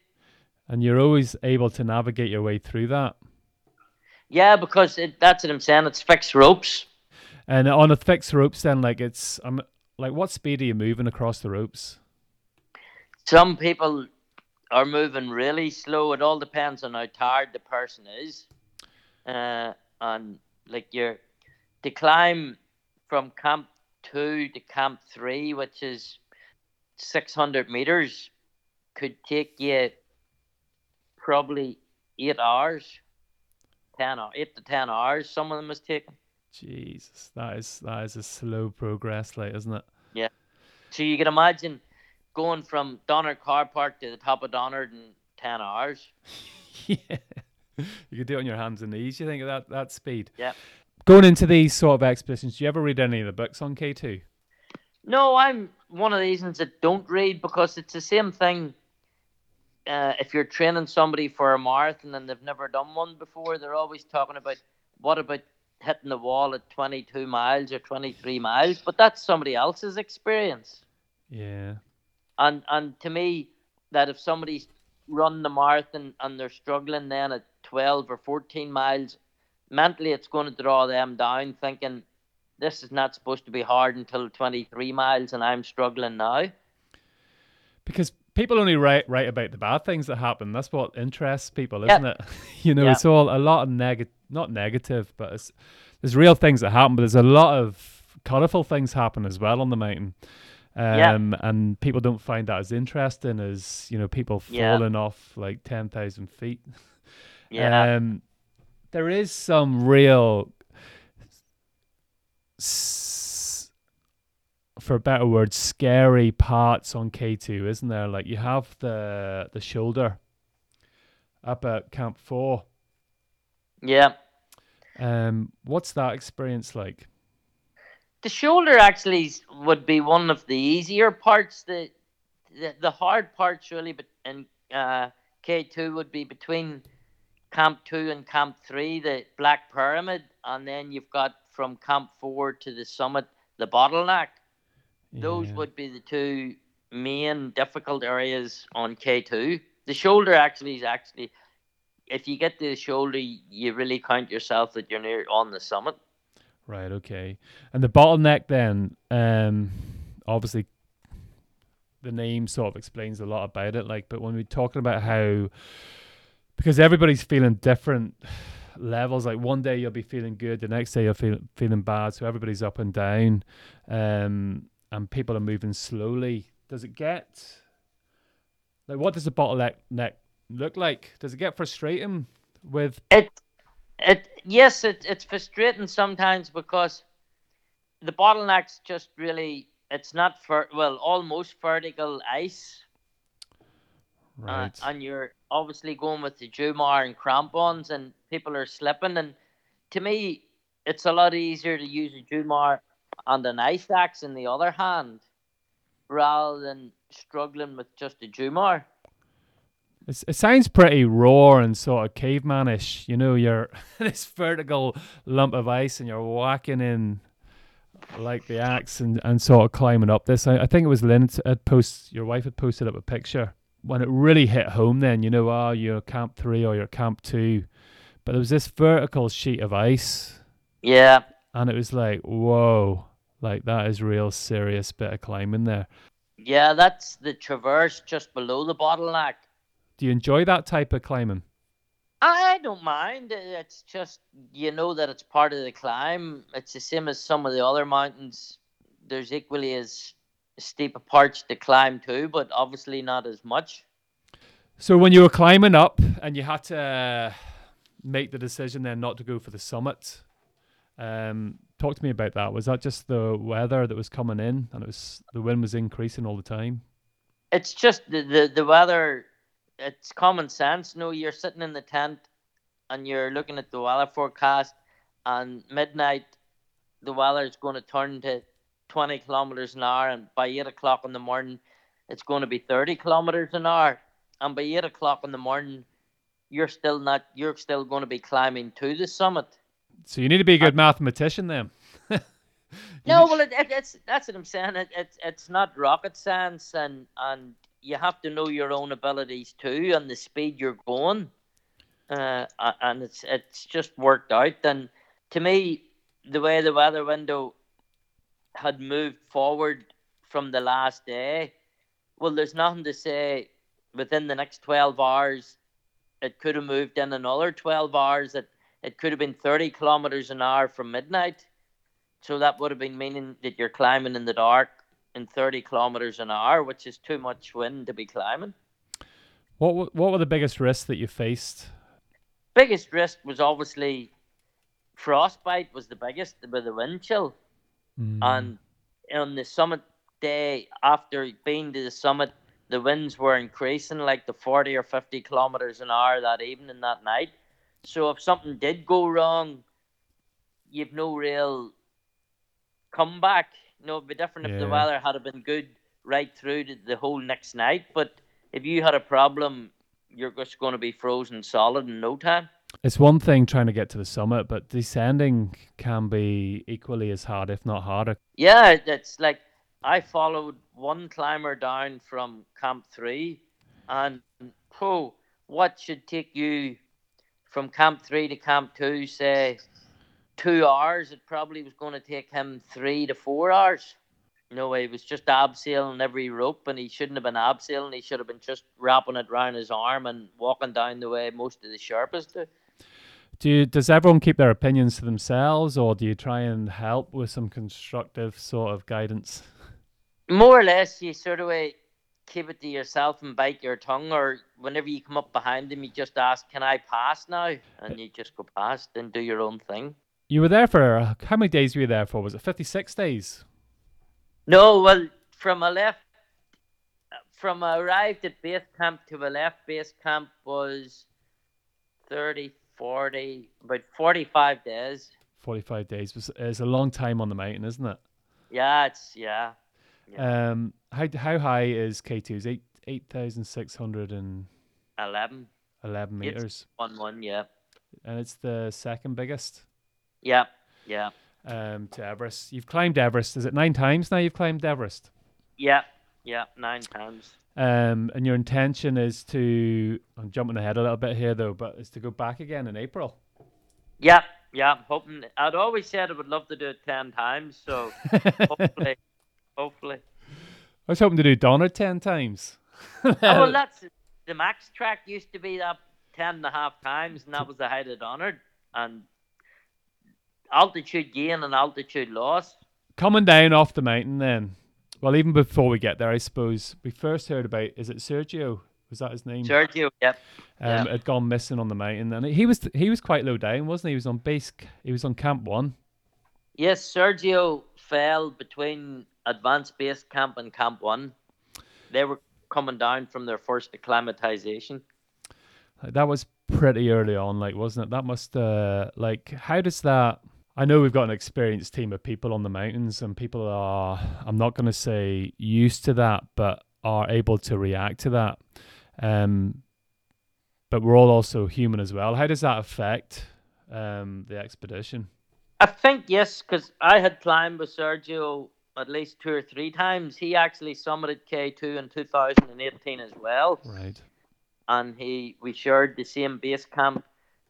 [SPEAKER 2] And you're always able to navigate your way through that.
[SPEAKER 1] Yeah, because it, that's what I'm saying. It's fixed ropes.
[SPEAKER 2] And on a fixed ropes, then like it's um like what speed are you moving across the ropes?
[SPEAKER 1] Some people are moving really slow. It all depends on how tired the person is. Uh, and like you're to climb from camp two to camp three, which is 600 meters, could take you probably eight hours, 10 or eight to 10 hours. Some of them is taken.
[SPEAKER 2] Jesus, that is that is a slow progress, like isn't it? Yeah.
[SPEAKER 1] So you can imagine going from Donard Car Park to the top of Donard in 10 hours. (laughs)
[SPEAKER 2] yeah. You could do it on your hands and knees. You think at that that speed?
[SPEAKER 1] Yeah.
[SPEAKER 2] Going into these sort of expeditions, do you ever read any of the books on K two?
[SPEAKER 1] No, I'm one of these ones that don't read because it's the same thing. Uh, if you're training somebody for a marathon and they've never done one before, they're always talking about what about hitting the wall at 22 miles or 23 miles, but that's somebody else's experience.
[SPEAKER 2] Yeah.
[SPEAKER 1] And and to me, that if somebody's run the marathon and they're struggling then at 12 or 14 miles, mentally it's going to draw them down, thinking this is not supposed to be hard until 23 miles and I'm struggling now.
[SPEAKER 2] Because people only write write about the bad things that happen. That's what interests people, isn't it? (laughs) you know,
[SPEAKER 1] Yeah.
[SPEAKER 2] it's all a lot of negative, not negative, but it's, there's real things that happen. But there's a lot of colourful things happen as well on the mountain.
[SPEAKER 1] Yeah.
[SPEAKER 2] Um, and people don't find that as interesting as you know people
[SPEAKER 1] Yeah.
[SPEAKER 2] falling off like ten thousand feet. (laughs)
[SPEAKER 1] Yeah.
[SPEAKER 2] Um, there is some real s- for a better word, scary parts on K two, isn't there? Like you have the the shoulder up at Camp Four.
[SPEAKER 1] Yeah.
[SPEAKER 2] Um, what's that experience like?
[SPEAKER 1] The shoulder actually would be one of the easier parts. The the, the hard parts really, but in uh, K two would be between Camp two and Camp three, the Black Pyramid, and then you've got from Camp four to the summit, the bottleneck. Those
[SPEAKER 2] Yeah.
[SPEAKER 1] would be the two main difficult areas on K two. The shoulder actually is actually, if you get the shoulder, you really count yourself that you're near on the summit.
[SPEAKER 2] Right. Okay. And the bottleneck then, um, obviously, the name sort of explains a lot about it. Like, but when we're talking about how, because everybody's feeling different levels. Like one day you'll be feeling good, the next day you're feeling feeling bad. So everybody's up and down, um, and people are moving slowly. Does it get like what does the bottleneck neck look like? Does it get frustrating with?
[SPEAKER 1] It, it, yes, it, it's frustrating sometimes because the bottleneck's just really, it's not for well, almost vertical ice, uh,
[SPEAKER 2] Right.
[SPEAKER 1] and you're obviously going with the Jumar and crampons, and people are slipping. And to me, it's a lot easier to use a Jumar and an ice axe in the other hand, rather than struggling with just a Jumar.
[SPEAKER 2] It's, it sounds pretty raw and sort of cavemanish. You know, you're (laughs) this vertical lump of ice and you're whacking in like the axe and, and sort of climbing up this. I, I think it was Lynn had post your wife had posted up a picture when it really hit home. Then you know, ah, you're camp three or you're camp two, but there was this vertical sheet of ice,
[SPEAKER 1] Yeah,
[SPEAKER 2] and it was like, whoa, like that is real serious bit of climbing there.
[SPEAKER 1] yeah, that's the traverse just below the bottleneck.
[SPEAKER 2] Do you enjoy that type of climbing?
[SPEAKER 1] I don't mind. It's just you know that it's part of the climb. It's the same as some of the other mountains. There's equally as steep a parts to climb too, but obviously not as much.
[SPEAKER 2] So when you were climbing up and you had to make the decision then not to go for the summit, um, talk to me about that. Was that just the weather that was coming in and it was the wind was increasing all the time?
[SPEAKER 1] It's just the the, the weather. It's common sense. No, you're sitting in the tent and you're looking at the weather forecast, and midnight, the weather is going to turn to 20 kilometers an hour, and by 8 o'clock in the morning, it's going to be 30 kilometers an hour. And by 8 o'clock in the morning, you're still not, you're still going to be climbing to the summit.
[SPEAKER 2] So you need to be a good uh, mathematician then. (laughs)
[SPEAKER 1] No, well, it, it, it's that's what I'm saying. It, it's it's not rocket science, and and you have to know your own abilities too, and the speed you're going. Uh, and it's it's just worked out. And to me, the way the weather window had moved forward from the last day, well, there's nothing to say within the next twelve hours. It could have moved in another twelve hours. It it could have been thirty kilometers an hour from midnight. So that would have been meaning that you're climbing in the dark in 30 kilometers an hour, which is too much wind to be climbing.
[SPEAKER 2] what what were the biggest risks that you faced?
[SPEAKER 1] Biggest risk was obviously frostbite was the biggest with the wind chill.
[SPEAKER 2] Mm,
[SPEAKER 1] And on the summit day, after being to the summit, the winds were increasing like the 40 or 50 kilometers an hour that evening, that night. So if something did go wrong, you've no real comeback. You know, it'd be different if the weather had been good right through to the whole next night. But if you had a problem, you're just going to be frozen solid in no time.
[SPEAKER 2] It's one thing trying to get to the summit, but descending can be equally as hard, if not harder.
[SPEAKER 1] Yeah, it's like I followed one climber down from Camp Three, and oh, what should take you from Camp Three to Camp Two, say two hours? It probably was going to take him three to four hours. No way, he was just abseiling every rope, and he shouldn't have been abseiling. He should have been just wrapping it round his arm and walking down the way most of the Sherpas do.
[SPEAKER 2] Do you, does everyone keep their opinions to themselves, or do you try and help with some constructive sort of guidance?
[SPEAKER 1] more or less you sort of uh, keep it to yourself and bite your tongue or whenever you come up behind them you just ask can i pass now and uh, you just go past and do your own thing
[SPEAKER 2] You were there for how many days were you there for? Was it 56 days?
[SPEAKER 1] No, well, from I left, from I arrived at base camp to I left base camp was 30, 40, about 45 days.
[SPEAKER 2] 45 days was is a long time on the mountain, isn't it?
[SPEAKER 1] Yeah, it's, yeah. yeah.
[SPEAKER 2] Um, how how high is K2? Is eight eight thousand six hundred and eleven.
[SPEAKER 1] 11.
[SPEAKER 2] eleven
[SPEAKER 1] It's-
[SPEAKER 2] meters,
[SPEAKER 1] 1 1, yeah.
[SPEAKER 2] and it's the second biggest
[SPEAKER 1] Yeah, yeah.
[SPEAKER 2] um to Everest. You've climbed Everest. Is it nine times now? You've climbed Everest.
[SPEAKER 1] Yeah, yeah, nine times.
[SPEAKER 2] Um, and your intention is to. I'm jumping ahead a little bit here though, but is to go back again in April.
[SPEAKER 1] Yeah, yeah. I'm hoping. I'd always said I would love to do it ten times, so (laughs) hopefully, hopefully.
[SPEAKER 2] I was hoping to do Donard ten times.
[SPEAKER 1] Oh, well, (laughs) that's the max track used to be up ten and a half times, and that was the height of honored. And altitude gain and altitude loss.
[SPEAKER 2] Coming down off the mountain, then. Well, even before we get there, I suppose we first heard about. Is it Sergio? Was that his name?
[SPEAKER 1] Sergio, yep.
[SPEAKER 2] um,
[SPEAKER 1] yeah.
[SPEAKER 2] had gone missing on the mountain, and he was he was quite low down, wasn't he? He was on base. He was on camp one.
[SPEAKER 1] Yes, Sergio fell between advanced base camp and camp one. They were coming down from their first acclimatization.
[SPEAKER 2] That was pretty early on, like wasn't it? That must uh like how does that? I know we've got an experienced team of people on the mountains, and people are. I'm not going to say used to that, but are able to react to that. Um, but we're all also human as well. How does that affect um the expedition?
[SPEAKER 1] I think yes, because I had climbed with Sergio at least two or three times. He actually summited K two in 2018 as well,
[SPEAKER 2] Right.
[SPEAKER 1] and he we shared the same base camp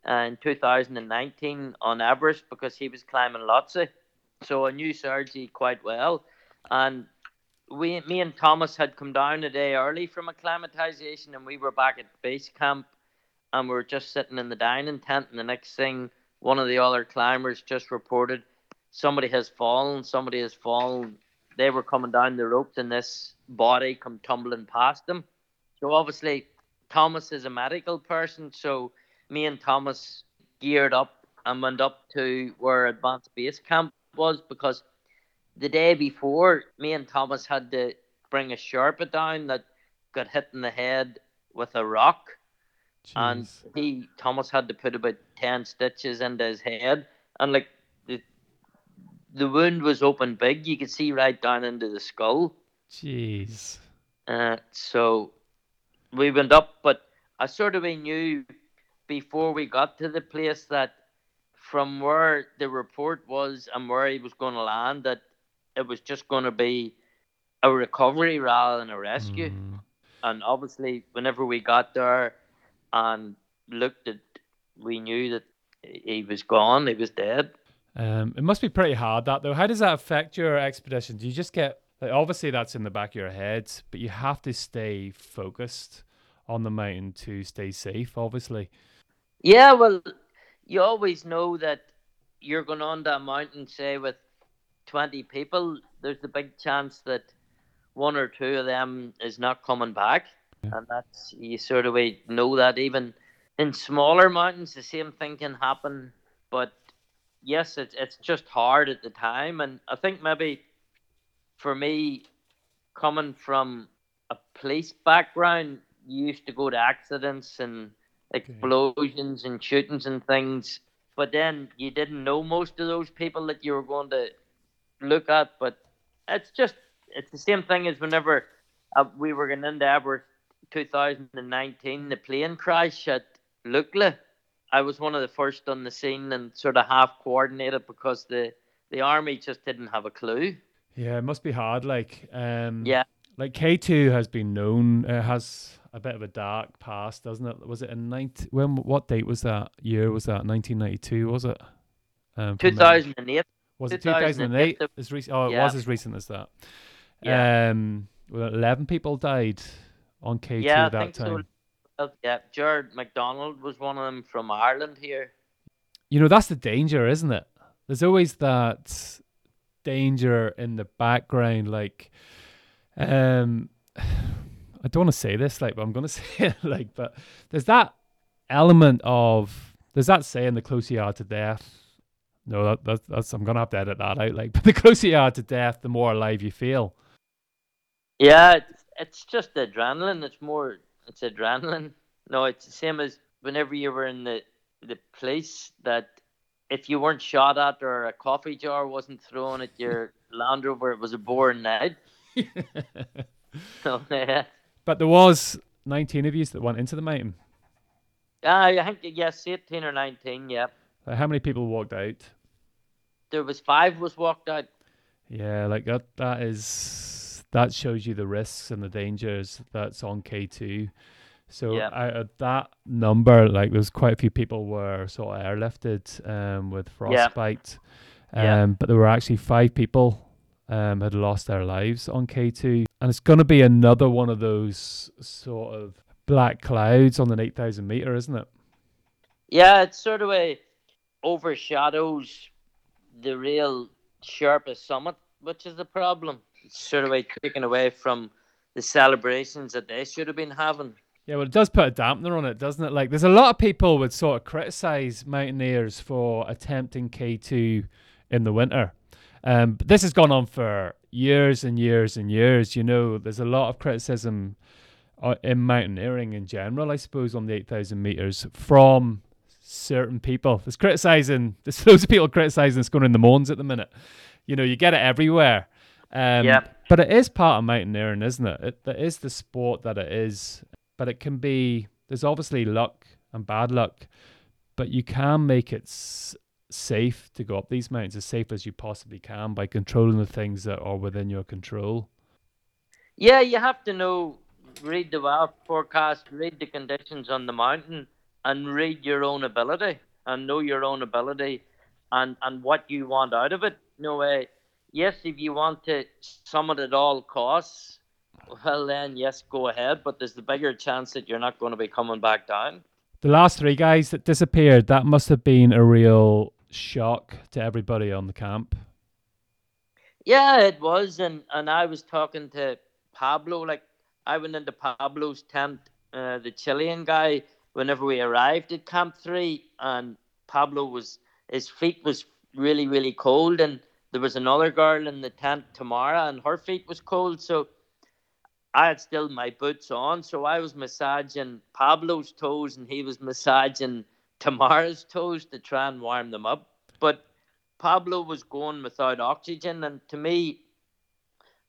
[SPEAKER 1] uh, in 2019 on Everest because he was climbing Lhotse, so I knew Sergi quite well, and we me and Thomas had come down a day early from acclimatization, and we were back at base camp, and we were just sitting in the dining tent, and the next thing one of the other climbers just reported somebody has fallen, somebody has fallen. They were coming down the ropes and this body come tumbling past them. So obviously Thomas is a medical person, so me and Thomas geared up and went up to where advanced base camp was because the day before me and Thomas had to bring a Sherpa down that got hit in the head with a rock and he Thomas had to put about ten stitches into his head, and like the the wound was open big, you could see right down into the skull.
[SPEAKER 2] Jeez.
[SPEAKER 1] Uh, so we went up, but I sort of knew before we got to the place that from where the report was and where he was going to land, that it was just going to be a recovery rather than a rescue
[SPEAKER 2] Mm.
[SPEAKER 1] and obviously whenever we got there and looked at we knew that he was gone he was dead
[SPEAKER 2] Um, it must be pretty hard that though. How does that affect your expedition? Do you just get like obviously that's in the back of your head, but you have to stay focused on the mountain to stay safe. Obviously,
[SPEAKER 1] yeah well you always know that you're going on that mountain say with 20 people. There's a big chance that one or two of them is not coming back.
[SPEAKER 2] Yeah.
[SPEAKER 1] and that's you sort of know that even in smaller mountains the same thing can happen. But yes it's, it's just hard at the time. And i think maybe for me coming from a police background you used to go to accidents and explosions and shootings and things but then you didn't know most of those people that you were going to look at but it's just it's the same thing as whenever uh, we were going into Everest 2019 the plane crash at Lukla I was one of the first on the scene and sort of half coordinated because the the army just didn't have a clue
[SPEAKER 2] yeah, it must be hard. Like, um,
[SPEAKER 1] yeah
[SPEAKER 2] like K two has been known. It has a bit of a dark past, doesn't it? Was it in ninety? When? What date was that? Year was that? Nineteen ninety two? Was it? Um,
[SPEAKER 1] 2008
[SPEAKER 2] Was it 2008?
[SPEAKER 1] 2008,
[SPEAKER 2] As recent? Oh, it
[SPEAKER 1] yeah.
[SPEAKER 2] was as recent as that.
[SPEAKER 1] Yeah.
[SPEAKER 2] Um, well, eleven people died on K two
[SPEAKER 1] Yeah, I
[SPEAKER 2] at that
[SPEAKER 1] think so.
[SPEAKER 2] time.
[SPEAKER 1] Well, yeah Gerard McDonnell was one of them from Ireland here
[SPEAKER 2] You know, that's the danger, isn't it? There's always that danger in the background, like, um, (sighs) (sighs) (sighs) I don't want to say this, like, but I'm going (laughs) to say it, like, but there's that element of there's that saying, the closer you are to death, No, that, that's that's I'm gonna have to edit that out. Like, (laughs) but the closer you are to death, the more alive you feel.
[SPEAKER 1] Yeah, it's, it's just adrenaline. It's more, it's adrenaline. No, it's the same as whenever you were in the the police. That if you weren't shot at or a coffee jar wasn't thrown at your (laughs) Land Rover, it was a boring night. So yeah,
[SPEAKER 2] but there was 19 of you that went into the mountain.
[SPEAKER 1] Ah, I think yes, eighteen or nineteen. Yeah,
[SPEAKER 2] Like, how many people walked out?
[SPEAKER 1] there was five was walked out.
[SPEAKER 2] Yeah, like that. That is that shows you the risks and the dangers that's on K two. So
[SPEAKER 1] Yeah.
[SPEAKER 2] out of that number, like there's quite a few people were sort of airlifted um, with frostbite, um,
[SPEAKER 1] Yeah.
[SPEAKER 2] but there were actually five people um, had lost their lives on K two, and it's going to be another one of those sort of black clouds on an eight thousand meter, isn't it?
[SPEAKER 1] Yeah, it's sort of a overshadows the real Sherpas summit, which is the problem. It's sort of like taken away from the celebrations that they should have been having.
[SPEAKER 2] Yeah, well, it does put a dampener on it, doesn't it? Like, there's a lot of people would sort of criticize mountaineers for attempting K2 in the winter. Um, but this has gone on for years and years and years. You know, there's a lot of criticism uh, in mountaineering in general, I suppose, on the 8,000 meters from certain people. There's criticizing, there's (laughs) loads of people criticizing it's going in the Mournes at the minute. You know, you get it everywhere. Um,
[SPEAKER 1] Yeah.
[SPEAKER 2] But it is part of mountaineering, isn't it? it? That is the sport that it is. But it can be, there's obviously luck and bad luck, but you can make it safe to go up these mountains as safe as you possibly can by controlling the things that are within your control.
[SPEAKER 1] Yeah, you have to know, read the weather forecast, read the conditions on the mountain, and read your own ability and know your own ability and, and what you want out of it. No way. Yes, if you want to summit at all costs, well then yes, go ahead. But there's the bigger chance that you're not going to be coming back down.
[SPEAKER 2] The last three guys that disappeared, that must have been a real shock to everybody on the camp.
[SPEAKER 1] Yeah, it was, and and I was talking to Pablo. Like I went into Pablo's tent, uh, the Chilean guy. Whenever we arrived at Camp Three, and Pablo was his feet was really really cold, and there was another girl in the tent, Tamara, and her feet was cold. So I had still my boots on, so I was massaging Pablo's toes, and he was massaging Tamara's toes to try and warm them up. But Pablo was going without oxygen, and to me,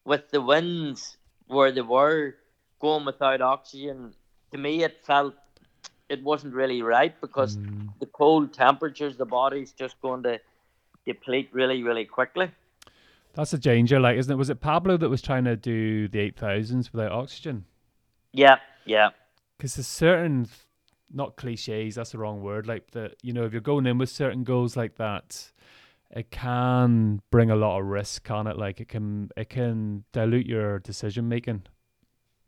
[SPEAKER 1] with the winds where they were going without oxygen, to me it felt it wasn't really right because
[SPEAKER 2] Mm.
[SPEAKER 1] the cold temperatures, the body's just going to deplete really, really quickly.
[SPEAKER 2] That's a danger, like, isn't it? Was it Pablo that was trying to do the 8000s without oxygen?
[SPEAKER 1] Yeah, yeah,
[SPEAKER 2] Because there's certain, not cliches, that's the wrong word, like, that, you know, if you're going in with certain goals like that, it can bring a lot of risk on it. Like, it can, it can dilute your decision making.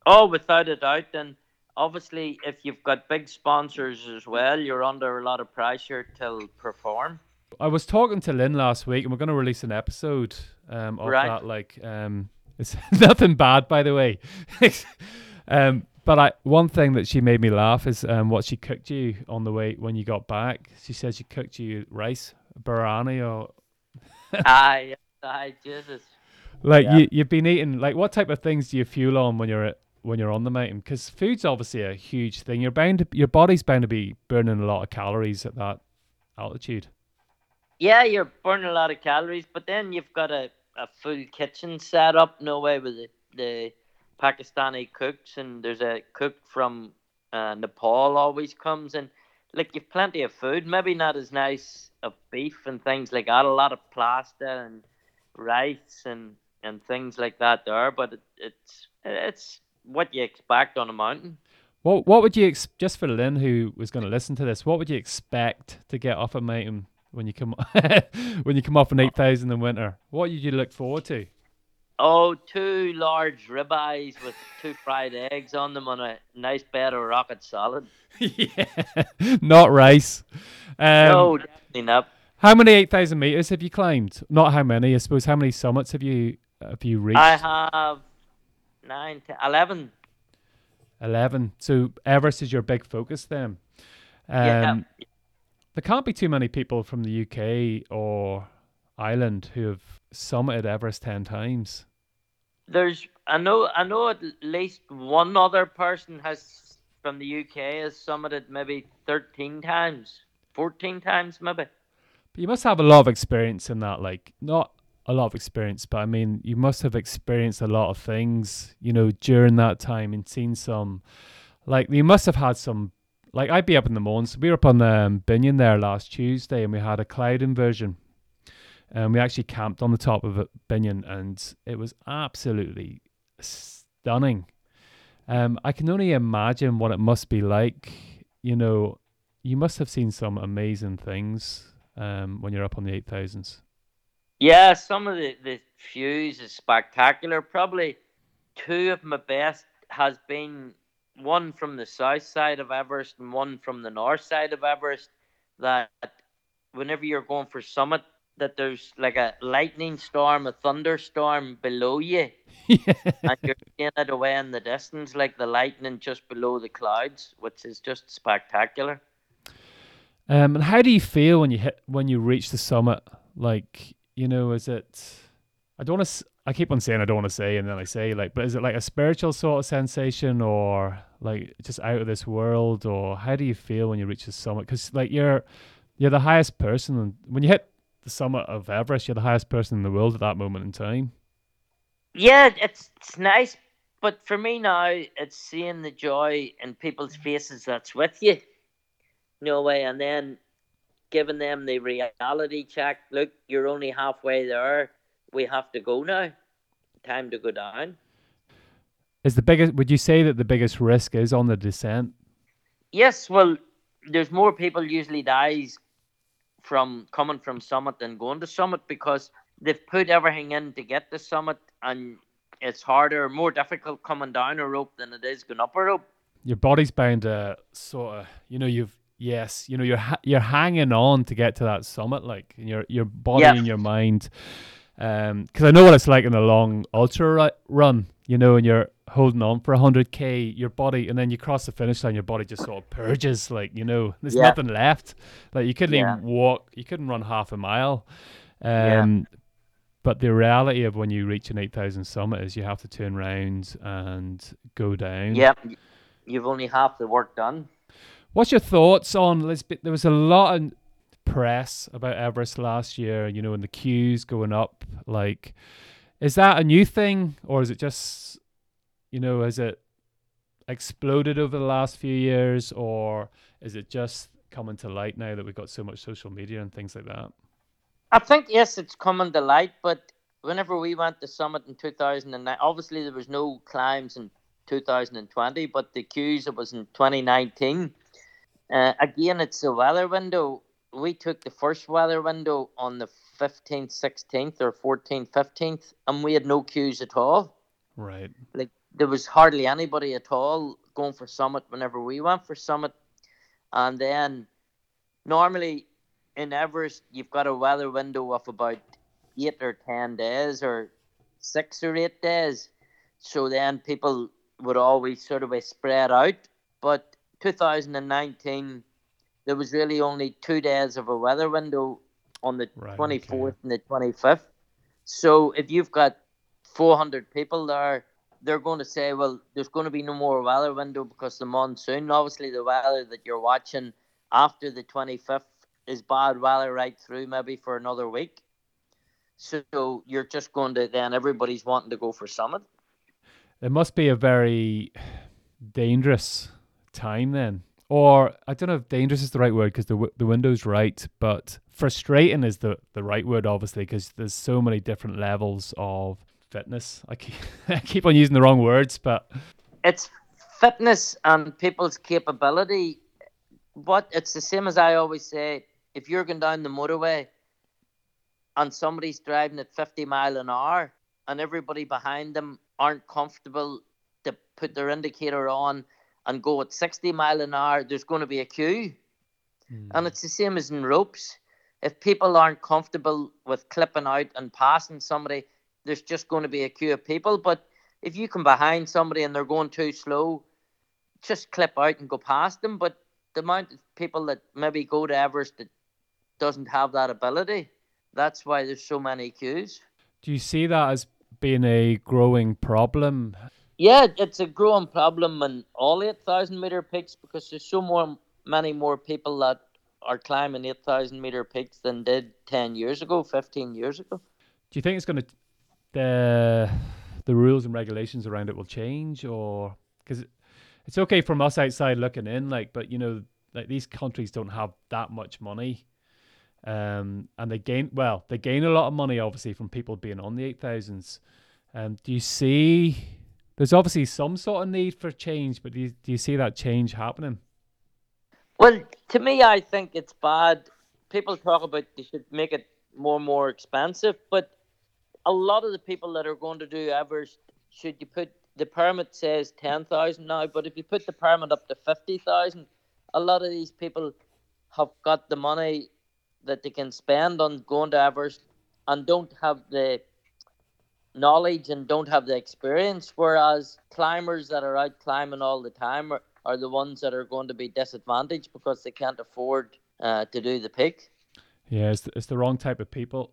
[SPEAKER 1] Oh, without a doubt. And obviously, if you've got big sponsors as well, you're under a lot of pressure to perform.
[SPEAKER 2] I was talking to Lynn last week, and we're going to release an episode um, of
[SPEAKER 1] Right.
[SPEAKER 2] that. Like, um, (laughs) it's nothing bad, by the way. (laughs) um, but I, one thing that she made me laugh is um, what she cooked you on the way when you got back. She said she cooked you rice, biryani, or
[SPEAKER 1] aye, aye, Jesus.
[SPEAKER 2] like
[SPEAKER 1] Yeah.
[SPEAKER 2] you, you've been eating. Like, what type of things do you fuel on when you're at, when you're on the mountain? Because food's obviously a huge thing. You're bound to, your body's bound to be burning a lot of calories at that altitude.
[SPEAKER 1] Yeah, you're burning a lot of calories, but then you've got a, a full kitchen set up, no way with the, the Pakistani cooks, and there's a cook from uh, Nepal always comes, and like you've plenty of food, maybe not as nice of beef and things like that, a lot of pasta and rice and, and things like that there, but it, it's it's what you expect on a mountain.
[SPEAKER 2] What what would you ex- just for Lynn who was going to listen to this? What would you expect to get off a mountain when you come (laughs) when you come off an eight thousand in winter? What did you look forward to?
[SPEAKER 1] Oh, two large ribeyes with two fried eggs on them on a nice bed of rocket salad. (laughs)
[SPEAKER 2] yeah, not rice. Um,
[SPEAKER 1] no, definitely not.
[SPEAKER 2] How many eight thousand meters have you climbed? Not how many, I suppose. How many summits have you have you reached?
[SPEAKER 1] I have nine, ten, eleven.
[SPEAKER 2] Eleven. So Everest is your big focus then. Um,
[SPEAKER 1] Yeah.
[SPEAKER 2] there can't be too many people from the UK or Ireland who have summited Everest ten times.
[SPEAKER 1] There's I know I know at least one other person has from the UK has summited maybe thirteen times, fourteen times maybe.
[SPEAKER 2] But you must have a lot of experience in that, like not a lot of experience, but I mean you must have experienced a lot of things, you know, during that time and seen some like you must have had some like I'd be up in the mornings. We were up on the um, Binnian there last Tuesday and we had a cloud inversion and we actually camped on the top of Binnian, and it was absolutely stunning. Um, I can only imagine what it must be like. You know, you must have seen some amazing things um, when you're up on the eight thousands.
[SPEAKER 1] Yeah, some of the the views is spectacular. Probably two of my best has been one from the south side of Everest and one from the north side of Everest. That whenever you're going for summit, that there's like a lightning storm, a thunderstorm below you, (laughs)
[SPEAKER 2] yeah.
[SPEAKER 1] and you're seeing it away in the distance, like the lightning just below the clouds, which is just spectacular.
[SPEAKER 2] Um, and how do you feel when you hit when you reach the summit? Like, you know, is it? I don't want to. I keep on saying I don't want to say, and then I say like, but is it like a spiritual sort of sensation, or like just out of this world, or how do you feel when you reach the summit? Because like you're you're the highest person, when you hit the summit of Everest. You're the highest person in the world at that moment in time.
[SPEAKER 1] Yeah, it's it's nice, but for me now, it's seeing the joy in people's faces that's with you. No way, and then giving them the reality check. Look, you're only halfway there. We have to go now. Time to go down.
[SPEAKER 2] Is the biggest? Would you say that the biggest risk is on the descent?
[SPEAKER 1] Yes. Well, there's more people usually dies from coming from Summit than going to Summit because they've put everything in to get to Summit, and it's harder, more difficult coming down a rope than it is going up a rope.
[SPEAKER 2] Your body's bound to sort of, you know, you've yes, you know, you're ha- you're hanging on to get to that summit, like in your your body yeah. and your mind. Um, because I know what it's like in a long ultra run, you know, and you're holding on for 100k your body and then you cross the finish line your body just sort of purges like you know there's yeah. nothing left like you couldn't yeah. even walk you couldn't run half a mile um yeah. but the reality of when you reach an 8000 summit is you have to turn around and go down
[SPEAKER 1] yeah you've only half the work done
[SPEAKER 2] what's your thoughts on Lisbeth? there was a lot of press about everest last year you know and the queues going up like is that a new thing or is it just you know, has it exploded over the last few years, or is it just coming to light now that we've got so much social media and things like that?
[SPEAKER 1] I think yes, it's coming to light. But whenever we went to summit in 2009, obviously there was no climbs in 2020, but the queues it was in 2019. Uh, again, it's a weather window. We took the first weather window on the 15th, 16th, or 14th, 15th, and we had no queues at all.
[SPEAKER 2] Right.
[SPEAKER 1] Like there was hardly anybody at all going for summit whenever we went for summit and then normally in everest you've got a weather window of about eight or ten days or six or eight days so then people would always sort of be spread out but 2019 there was really only two days of a weather window on the right, 24th okay. and the 25th so if you've got 400 people there they're going to say, well, there's going to be no more weather window because the monsoon. Obviously, the weather that you're watching after the 25th is bad weather right through, maybe for another week. So you're just going to then everybody's wanting to go for summit.
[SPEAKER 2] It must be a very dangerous time then. Or I don't know if dangerous is the right word because the the window's right, but frustrating is the the right word obviously because there's so many different levels of fitness. I keep, (laughs) I keep on using the wrong words, but
[SPEAKER 1] it's fitness and people's capability. But it's the same as I always say: if you're going down the motorway and somebody's driving at 50 mile an hour, and everybody behind them aren't comfortable to put their indicator on and go at 60 mile an hour, there's going to be a queue. Mm. And it's the same as in ropes. If people aren't comfortable with clipping out and passing somebody, there's just going to be a queue of people. But if you come behind somebody and they're going too slow, just clip out and go past them. But the amount of people that maybe go to Everest that doesn't have that ability. That's why there's so many queues.
[SPEAKER 2] Do you see that as being a growing problem?
[SPEAKER 1] Yeah, it's a growing problem in all 8,000 meter peaks because there's so more many more people that are climbing 8,000 meter peaks than did 10 years ago, 15 years ago.
[SPEAKER 2] Do you think it's going to the the rules and regulations around it will change or because it's okay from us outside looking in like but you know like these countries don't have that much money. Um and they gain well they gain a lot of money obviously from people being on the 8000s um do you see there's obviously some sort of need for change but do you, do you see that change happening?
[SPEAKER 1] Well to me i think it's bad. People talk about they should make it more and more expensive but a lot of the people that are going to do Everest, should you put the permit says ten thousand now, but if you put the permit up to fifty thousand, a lot of these people have got the money that they can spend on going to Everest and don't have the knowledge and don't have the experience. Whereas climbers that are out climbing all the time are, are the ones that are going to be disadvantaged because they can't afford uh, to do the peak.
[SPEAKER 2] Yeah, it's the, it's the wrong type of people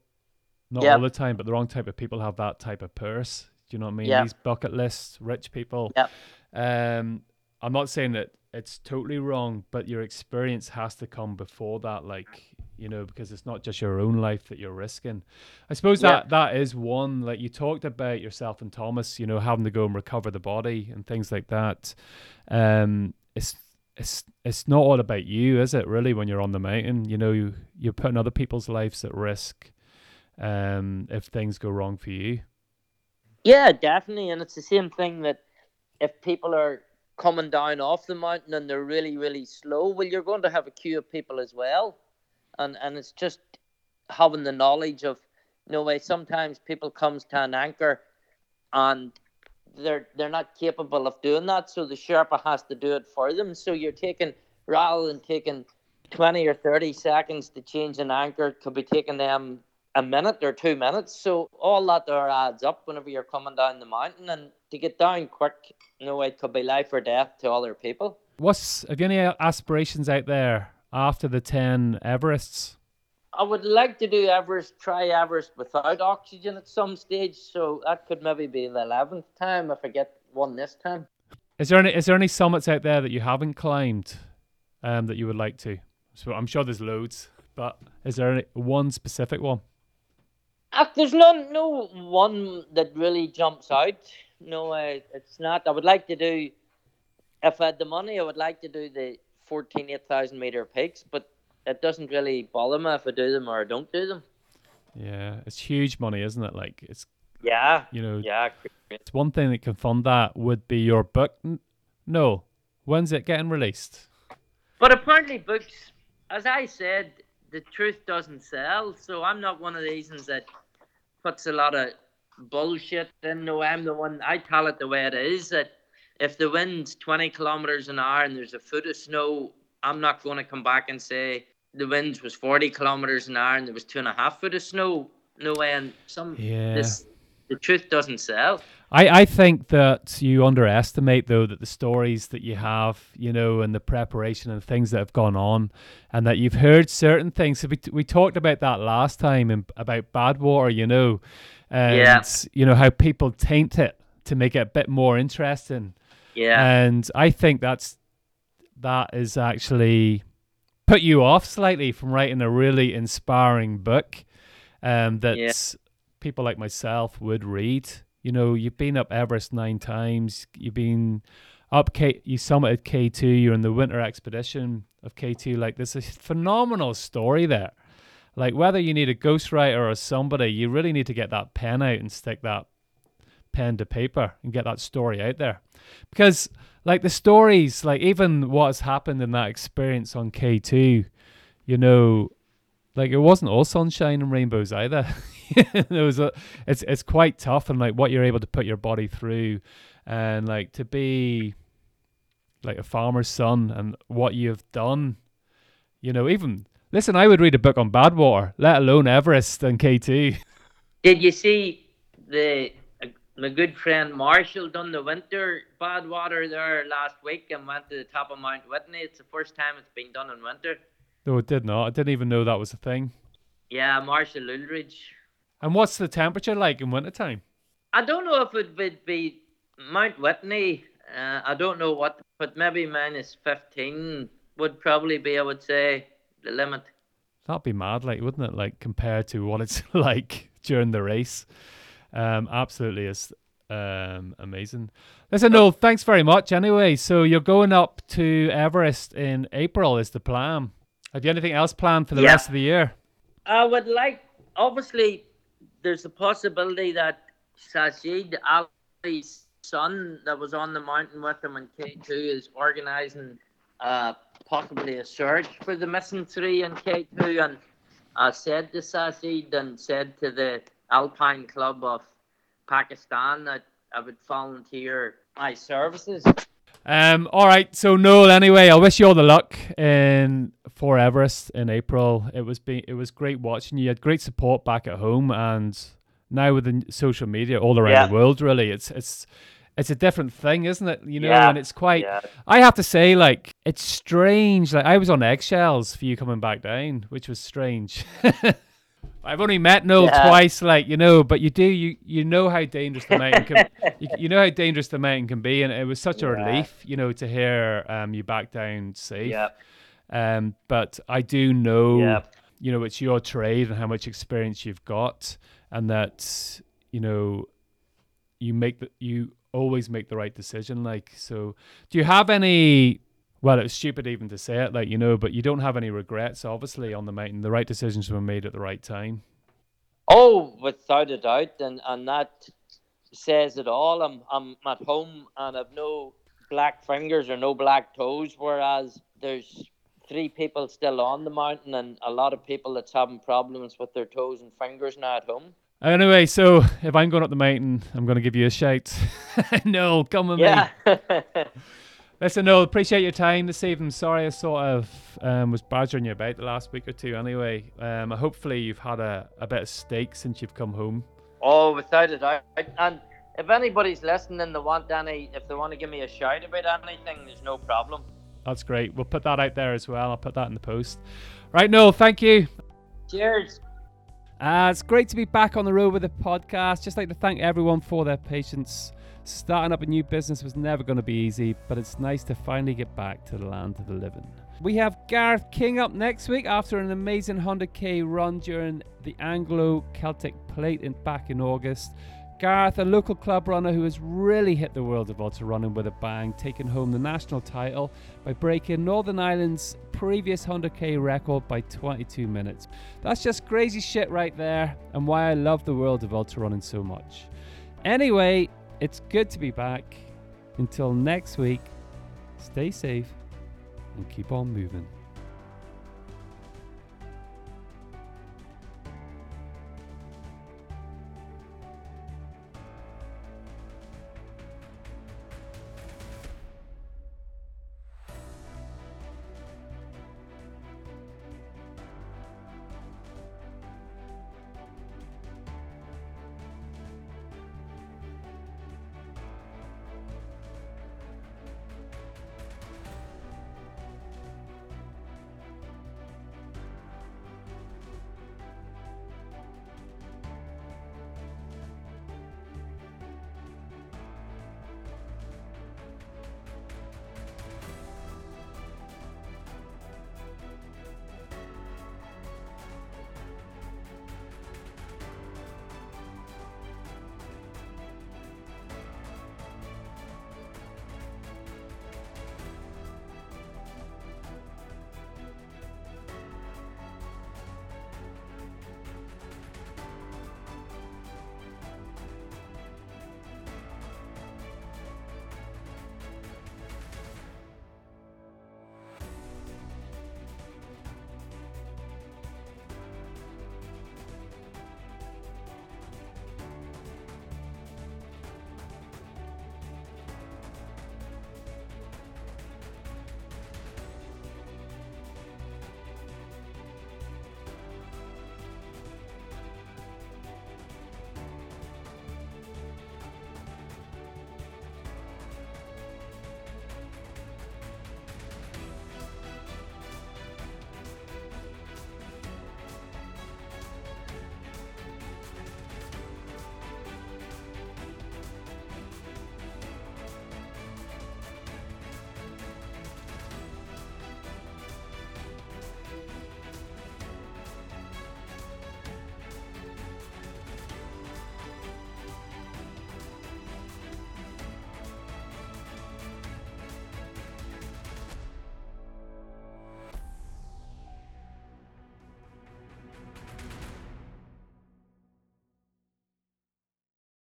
[SPEAKER 2] not yep. all the time, but the wrong type of people have that type of purse. Do you know what I mean? Yep. These bucket lists, rich people.
[SPEAKER 1] Yep.
[SPEAKER 2] Um, I'm not saying that it's totally wrong, but your experience has to come before that, like you know, because it's not just your own life that you're risking. I suppose that that is one. Like you talked about yourself and Thomas, you know, having to go and recover the body and things like that. Um, it's it's it's not all about you, is it? Really, when you're on the mountain, you know, you you're putting other people's lives at risk um, if things go wrong for you.
[SPEAKER 1] Yeah, definitely, and it's the same thing that if people are coming down off the mountain and they're really really slow, well, you're going to have a queue of people as well, and and it's just having the knowledge of, you know, way sometimes people comes to an anchor, and they're they're not capable of doing that, so the Sherpa has to do it for them. So you're taking rather than taking 20 or 30 seconds to change an anchor, could be taking them a minute or two minutes. So all that there adds up whenever you're coming down the mountain, and to get down quick, you know, it could be life or death to other people.
[SPEAKER 2] What's have you any aspirations out there after the ten Everests?
[SPEAKER 1] I would like to do Everest, try Everest without oxygen at some stage. So that could maybe be the eleventh time if I get one this time.
[SPEAKER 2] Is there any is there any summits out there that you haven't climbed, um, that you would like to? So I'm sure there's loads, but is there any, one specific one?
[SPEAKER 1] Uh, there's no no one that really jumps out. No, uh, it's not. I would like to do, if I had the money, I would like to do the 14, 8,000 meter peaks, but it doesn't really bother me if I do them or I don't do them.
[SPEAKER 2] Yeah, it's huge money, isn't it? Like it's
[SPEAKER 1] yeah,
[SPEAKER 2] you know,
[SPEAKER 1] yeah.
[SPEAKER 2] It's one thing that can fund that would be your book. No, when's it getting released?
[SPEAKER 1] But apparently, books, as I said, the truth doesn't sell. So I'm not one of these ones that puts a lot of bullshit in. No, I'm the one. I tell it the way it is. That if the wind's 20 kilometers an hour and there's a foot of snow, I'm not going to come back and say the wind was 40 kilometers an hour and there was two and a half foot of snow. No way. And some yeah. this the truth doesn't sell.
[SPEAKER 2] I, I think that you underestimate though that the stories that you have, you know, and the preparation and things that have gone on, and that you've heard certain things. So we we talked about that last time and about Badwater, you know, and yeah. you know how people taint it to make it a bit more interesting.
[SPEAKER 1] Yeah,
[SPEAKER 2] and I think that's that is actually put you off slightly from writing a really inspiring book um, that yeah. People like myself would read you know, you've been up Everest nine times. You've been up K. You summited K two. You're in the winter expedition of K two. Like there's a phenomenal story there. Like whether you need a ghostwriter or somebody, you really need to get that pen out and stick that pen to paper and get that story out there. Because like the stories, like even what has happened in that experience on K two, you know, like it wasn't all sunshine and rainbows either. (laughs) (laughs) it was a, it's it's quite tough and like what you're able to put your body through, and like to be like a farmer's son and what you've done. You know, even listen, I would read a book on Badwater, let alone Everest and K2. (laughs)
[SPEAKER 1] Did you see the uh, my good friend Marshall done the winter bad water there last week and went to the top of Mount Whitney. It's the first time it's been done in winter.
[SPEAKER 2] No, it did not. I didn't even know that was a thing.
[SPEAKER 1] Yeah, Marshall Ulrich.
[SPEAKER 2] And what's the temperature like in wintertime?
[SPEAKER 1] I don't know if it would be Mount Whitney. Uh, I don't know what, but maybe minus 15 would probably be, I would say, the limit.
[SPEAKER 2] That'd be mad, like, wouldn't it? Like, compared to what it's (laughs) like during the race. Um, absolutely is um, amazing. Listen, Noel, thanks very much anyway. So you're going up to Everest in April, is the plan. Have you anything else planned for the
[SPEAKER 1] Yeah.
[SPEAKER 2] rest of the year?
[SPEAKER 1] I would like, obviously, there's a possibility that Sajid Ali's son that was on the mountain with him in K2 is organising uh, possibly a search for the missing three in K2. And I said to Sajid and said to the Alpine Club of Pakistan that I would volunteer my services.
[SPEAKER 2] Um, all right. So Noel, anyway, I wish you all the luck in for Everest in April. It was be it was great watching you. You had great support back at home, and now with the social media all around
[SPEAKER 1] Yeah.
[SPEAKER 2] the world, really, it's it's it's a different thing, isn't it? You know,
[SPEAKER 1] Yeah.
[SPEAKER 2] and it's quite.
[SPEAKER 1] Yeah.
[SPEAKER 2] I have to say, like, it's strange. Like, I was on eggshells for you coming back down, which was strange. (laughs) I've only met Noel
[SPEAKER 1] Yeah.
[SPEAKER 2] twice, like you know, but you do you you know how dangerous the mountain can you, you know how dangerous the mountain can be, and it was such a
[SPEAKER 1] Yeah.
[SPEAKER 2] relief, you know, to hear um you back down safe.
[SPEAKER 1] Yeah.
[SPEAKER 2] Um, but I do know,
[SPEAKER 1] Yeah.
[SPEAKER 2] you know, it's your trade and how much experience you've got, and that you know, you make the you always make the right decision. Like, so do you have any? Well, it's stupid even to say it, like you know, but you don't have any regrets, obviously, on the mountain. The right decisions were made at the right time.
[SPEAKER 1] Oh, without a doubt, and and that says it all. I'm I'm at home and I've no black fingers or no black toes, whereas there's three people still on the mountain and a lot of people that's having problems with their toes and fingers now at home.
[SPEAKER 2] Anyway, so if I'm going up the mountain, I'm going to give you a shout. (laughs) no, come with me. (laughs)
[SPEAKER 1] Yeah.
[SPEAKER 2] Listen, no, appreciate your time this evening. Sorry I sort of um, was badgering you about the last week or two anyway. Um, hopefully you've had a, a bit of steak since you've come home.
[SPEAKER 1] oh, without a doubt. And if anybody's listening, they want any, if they want to give me a shout about anything, there's no problem.
[SPEAKER 2] That's great. We'll put that out there as well. I'll put that in the post. Right, Noel, thank you.
[SPEAKER 1] Cheers.
[SPEAKER 2] Uh, it's great to be back on the road with the podcast. Just like to thank everyone for their patience. Starting up a new business was never going to be easy, but it's nice to finally get back to the land of the living. We have Gareth King up next week after an amazing 100k run during the Anglo Celtic Plate in back in August. Gareth, a local club runner who has really hit the world of ultra running with a bang, taking home the national title by breaking Northern Ireland's previous 100k record by 22 minutes. That's just crazy shit right there, and why I love the world of ultra running so much. Anyway, it's good to be back. Until next week, stay safe and keep on moving.